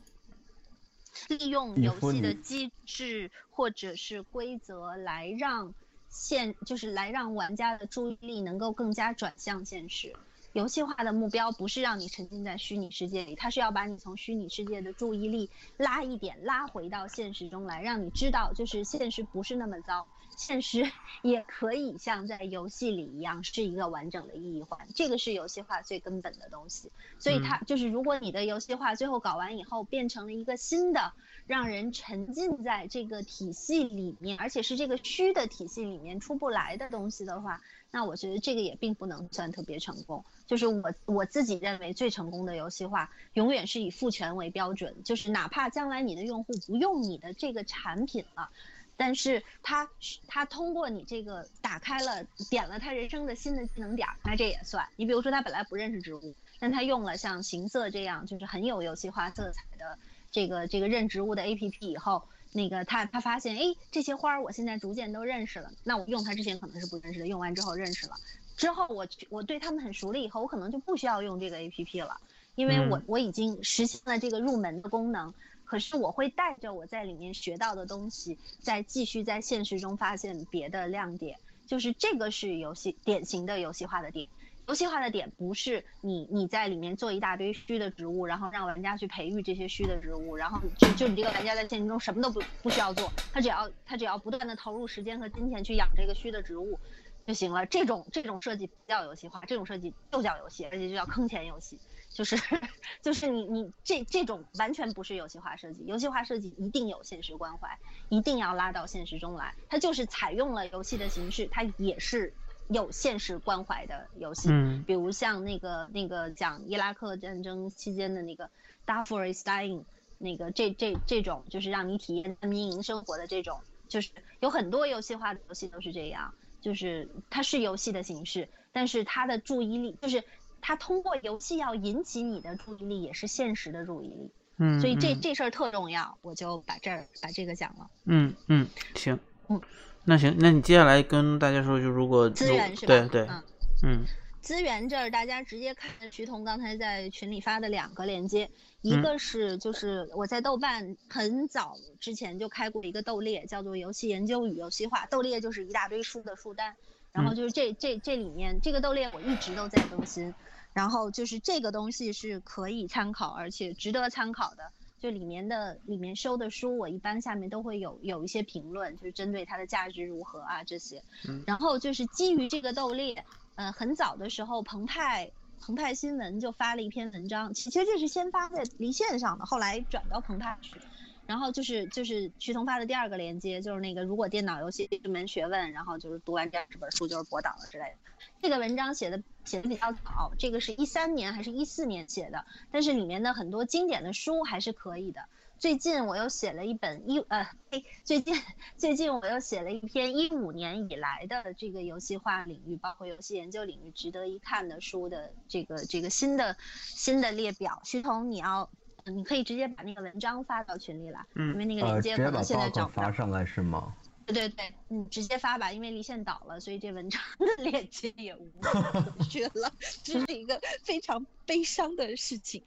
利用游戏的机制或者是规则来让现就是来让玩家的注意力能够更加转向现实。游戏化的目标不是让你沉浸在虚拟世界里，它是要把你从虚拟世界的注意力拉一点，拉回到现实中来，让你知道，就是现实不是那么糟，现实 也可以像在游戏里一样是一个完整的意义环。这个是游戏化最根本的东西。所以它就是，如果你的游戏化最后搞完以后变成了一个新的，让人沉浸在这个体系里面，而且是这个虚的体系里面出不来的东西的话。那我觉得这个也并不能算特别成功。就是我我自己认为最成功的游戏化，永远是以赋权为标准。就是哪怕将来你的用户不用你的这个产品了，但是他他通过你这个打开了点了他人生的新的技能点，那这也算。你比如说他本来不认识植物，但他用了像行色这样就是很有游戏化色彩的这个这个认植物的 APP 以后。那个他他发现，哎，这些花儿我现在逐渐都认识了。那我用它之前可能是不认识的，用完之后认识了。之后我我对他们很熟了以后，我可能就不需要用这个 A P P 了，因为我我已经实现了这个入门的功能。可是我会带着我在里面学到的东西，再继续在现实中发现别的亮点。就是这个是游戏典型的游戏化的点。游戏化的点不是你你在里面做一大堆虚的植物，然后让玩家去培育这些虚的植物，然后就就你这个玩家在现实中什么都不不需要做，他只要他只要不断的投入时间和金钱去养这个虚的植物就行了。这种这种设计不叫游戏化，这种设计就叫游戏，而且就叫坑钱游戏。就是 就是你你这这种完全不是游戏化设计，游戏化设计一定有现实关怀，一定要拉到现实中来。它就是采用了游戏的形式，它也是。有现实关怀的游戏，嗯比如像那个那个讲伊拉克战争期间的那个《Darfur is Dying》，那个这这这种就是让你体验民营生活的这种，就是有很多游戏化的游戏都是这样，就是它是游戏的形式，但是它的注意力就是它通过游戏要引起你的注意力，也是现实的注意力，嗯，所以这嗯这事儿特重要，我就把这儿把这个讲了。嗯嗯行，嗯，那行，那你接下来跟大家说，就如果资源是吧？对对，嗯。嗯资源这儿，大家直接看徐彤刚才在群里发的两个链接，一嗯个是就是我在豆瓣很早之前就开过一个豆列，叫做《游戏研究与游戏化》，豆列就是一大堆书的书单，然后嗯就是这这这里面这个豆列我一直都在更新，然后就是这个东西是可以参考，而且值得参考的。就里面的里面收的书，我一般下面都会有有一些评论，就是针对它的价值如何啊这些。嗯然后就是基于这个豆列，呃，很早的时候，澎湃澎湃新闻就发了一篇文章，其实这是先发在离线上的，后来转到澎湃去。然后就是就是徐彤发的第二个链接，就是那个如果电脑游戏这门学问，然后就是读完这这本书就是博导了之类的。这个文章写的写的比较早，这个是一三年还是一四年写的，但是里面的很多经典的书还是可以的。最近我又写了一本一呃，嘿最近最近我又写了一篇一五年以来的这个游戏化领域，包括游戏研究领域值得一看的书的这个这个新的新的列表。徐彤，你要你可以直接把那个文章发到群里来，因为那个呃，链接可直接把能现在找不到发。上来是吗？对对对，嗯，直接发吧，因为离线倒了，所以这文章的 链接也无法 回去了，这是一个非常悲伤的事情。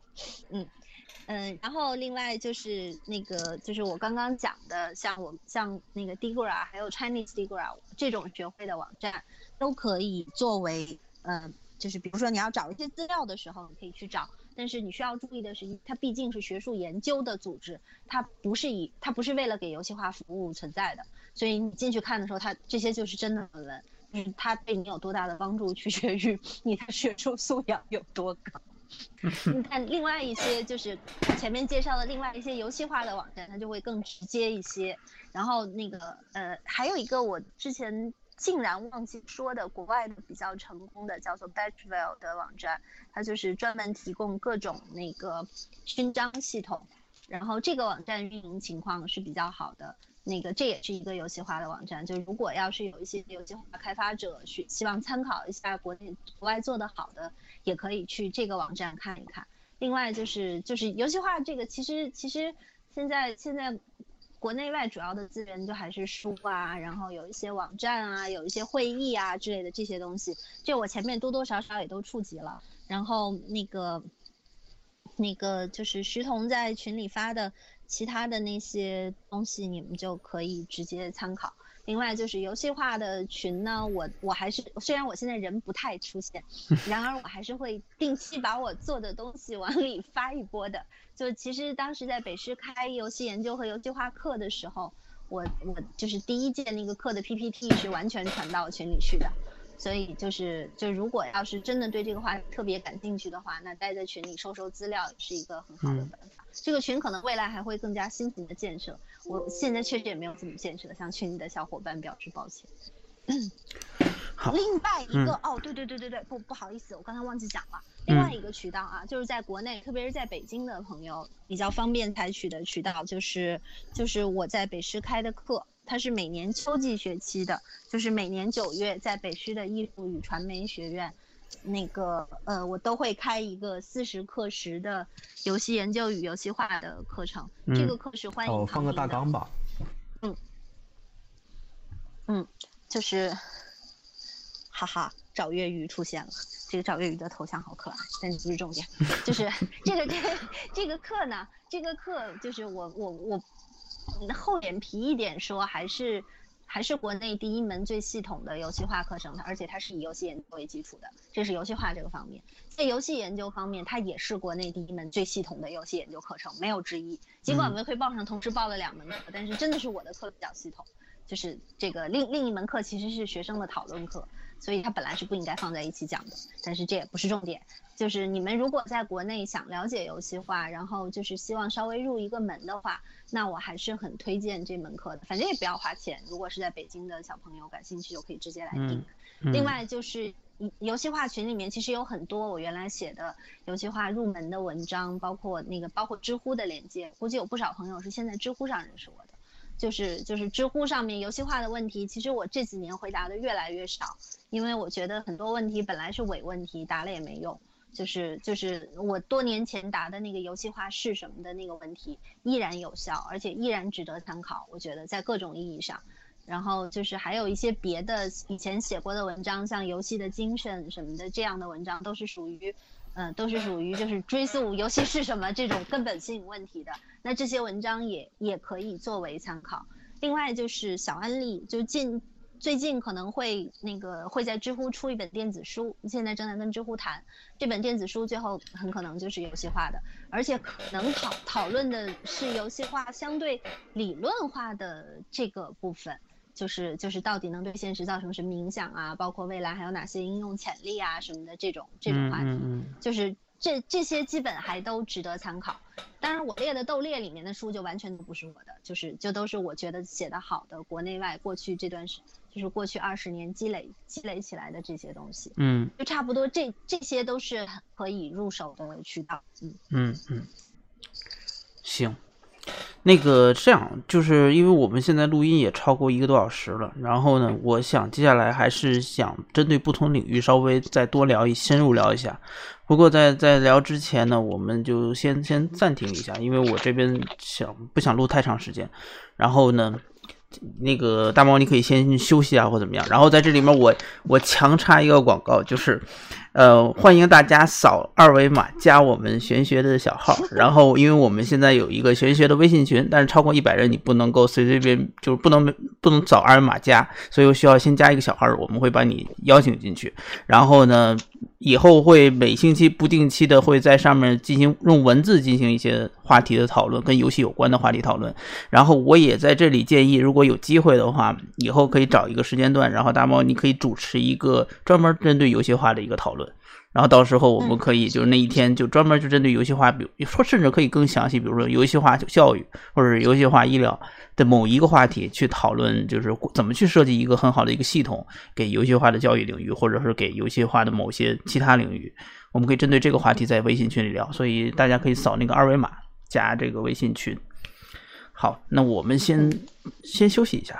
嗯嗯，然后另外就是那个就是我刚刚讲的，像我像那个 Digra 还有 Chinese Digra 这种学会的网站，都可以作为呃，就是比如说你要找一些资料的时候，你可以去找。但是你需要注意的是，它毕竟是学术研究的组织，它不是以它不是为了给游戏化服务存在的。所以你进去看的时候，它这些就是真的论文，嗯，它对你有多大的帮助，取决于你的学术素养有多高。嗯但另外一些就是前面介绍的另外一些游戏化的网站，它就会更直接一些。然后那个呃，还有一个我之前竟然忘记说的，国外的比较成功的叫做 Batchville 的网站，它就是专门提供各种那个勋章系统。然后这个网站运营情况是比较好的，那个这也是一个游戏化的网站。就如果要是有一些游戏化开发者去希望参考一下国内国外做的好的，也可以去这个网站看一看。另外就是就是游戏化这个，其实其实现在现在国内外主要的资源就还是书啊，然后有一些网站啊，有一些会议啊之类的这些东西，这我前面多多少少也都触及了。然后那个。那个就是徐彤在群里发的其他的那些东西，你们就可以直接参考。另外就是游戏化的群呢，我我还是虽然我现在人不太出现，然而我还是会定期把我做的东西往里发一波的。就其实当时在北师开游戏研究和游戏化课的时候，我我就是第一届那个课的 PPT 是完全传到群里去的。所以就是，就如果要是真的对这个话题特别感兴趣的话，那待在群里收收资料也是一个很好的办法。这个群可能未来还会更加新型的建设，我现在确实也没有怎么建设，向群里的小伙伴表示抱歉。好另外一个、嗯哦，对对对对对，不不好意思，我刚才忘记讲了。另外一个渠道啊，就是在国内，特别是在北京的朋友比较方便采取的渠道，就是就是我在北师开的课，它是每年秋季学期的，就是每年九月在北师的艺术与传媒学院，那个呃，我都会开一个四十课时的游戏研究与游戏化的课程。这嗯个课是欢迎哦，放个大纲吧。嗯嗯，就是，哈哈，找月鱼出现了。这个找月鱼的头像好可爱，但是不是重点，就是 这个这个这个课呢，这个课就是我我我厚脸皮一点说，还是还是国内第一门最系统的游戏化课程，而且它是以游戏研究为基础的，这是游戏化这个方面。在游戏研究方面，它也是国内第一门最系统的游戏研究课程，没有之一。尽管文汇报上同时报了两门课，但是真的是我的课比较系统。就是这个另另一门课其实是学生的讨论课，所以它本来是不应该放在一起讲的，但是这也不是重点。就是你们如果在国内想了解游戏化，然后就是希望稍微入一个门的话，那我还是很推荐这门课的，反正也不要花钱。如果是在北京的小朋友感兴趣，就可以直接来订。嗯嗯另外就是游戏化群里面其实有很多我原来写的游戏化入门的文章，包括那个包括知乎的链接，估计有不少朋友是现在知乎上认识我的。就是就是知乎上面游戏化的问题，其实我这几年回答的越来越少，因为我觉得很多问题本来是伪问题，答了也没用。就是就是我多年前答的那个游戏化是什么的那个问题依然有效，而且依然值得参考。我觉得在各种意义上，然后就是还有一些别的以前写过的文章，像游戏的精神什么的这样的文章，都是属于，嗯，都是属于就是追溯游戏是什么这种根本性问题的。那这些文章也也可以作为参考。另外就是小案例，就近。最近可能会那个会在知乎出一本电子书，现在正在跟知乎谈这本电子书，最后很可能就是游戏化的，而且可能讨讨论的是游戏化相对理论化的这个部分，就是就是到底能对现实造成什么影响啊，包括未来还有哪些应用潜力啊什么的这种这种话题，就是。这这些基本还都值得参考，当然我列的斗猎里面的书就完全都不是我的，就是就都是我觉得写的好的国内外过去这段时，就是过去二十年积累积累起来的这些东西，嗯，就差不多这这些都是可以入手的渠道，嗯。嗯嗯，行。那个这样，就是因为我们现在录音也超过一个多小时了，然后呢，我想接下来还是想针对不同领域稍微再多聊一深入聊一下。不过在在聊之前呢，我们就先先暂停一下，因为我这边想不想录太长时间。然后呢，那个大猫你可以先休息啊，或怎么样。然后在这里面我我强插一个广告，就是。呃，欢迎大家扫二维码加我们玄学的小号，然后因为我们现在有一个玄学的微信群，但是超过一百人你不能够随随便就是不能不能扫二维码加，所以我需要先加一个小号，我们会把你邀请进去。然后呢，以后会每星期不定期的会在上面进行用文字进行一些话题的讨论，跟游戏有关的话题讨论。然后我也在这里建议，如果有机会的话，以后可以找一个时间段，然后大猫你可以主持一个专门针对游戏化的一个讨论。然后到时候我们可以就是那一天就专门就针对游戏化，比如说甚至可以更详细，比如说游戏化教育或者游戏化医疗的某一个话题去讨论，就是怎么去设计一个很好的一个系统给游戏化的教育领域，或者是给游戏化的某些其他领域，我们可以针对这个话题在微信群里聊，所以大家可以扫那个二维码加这个微信群。好，那我们先先休息一下。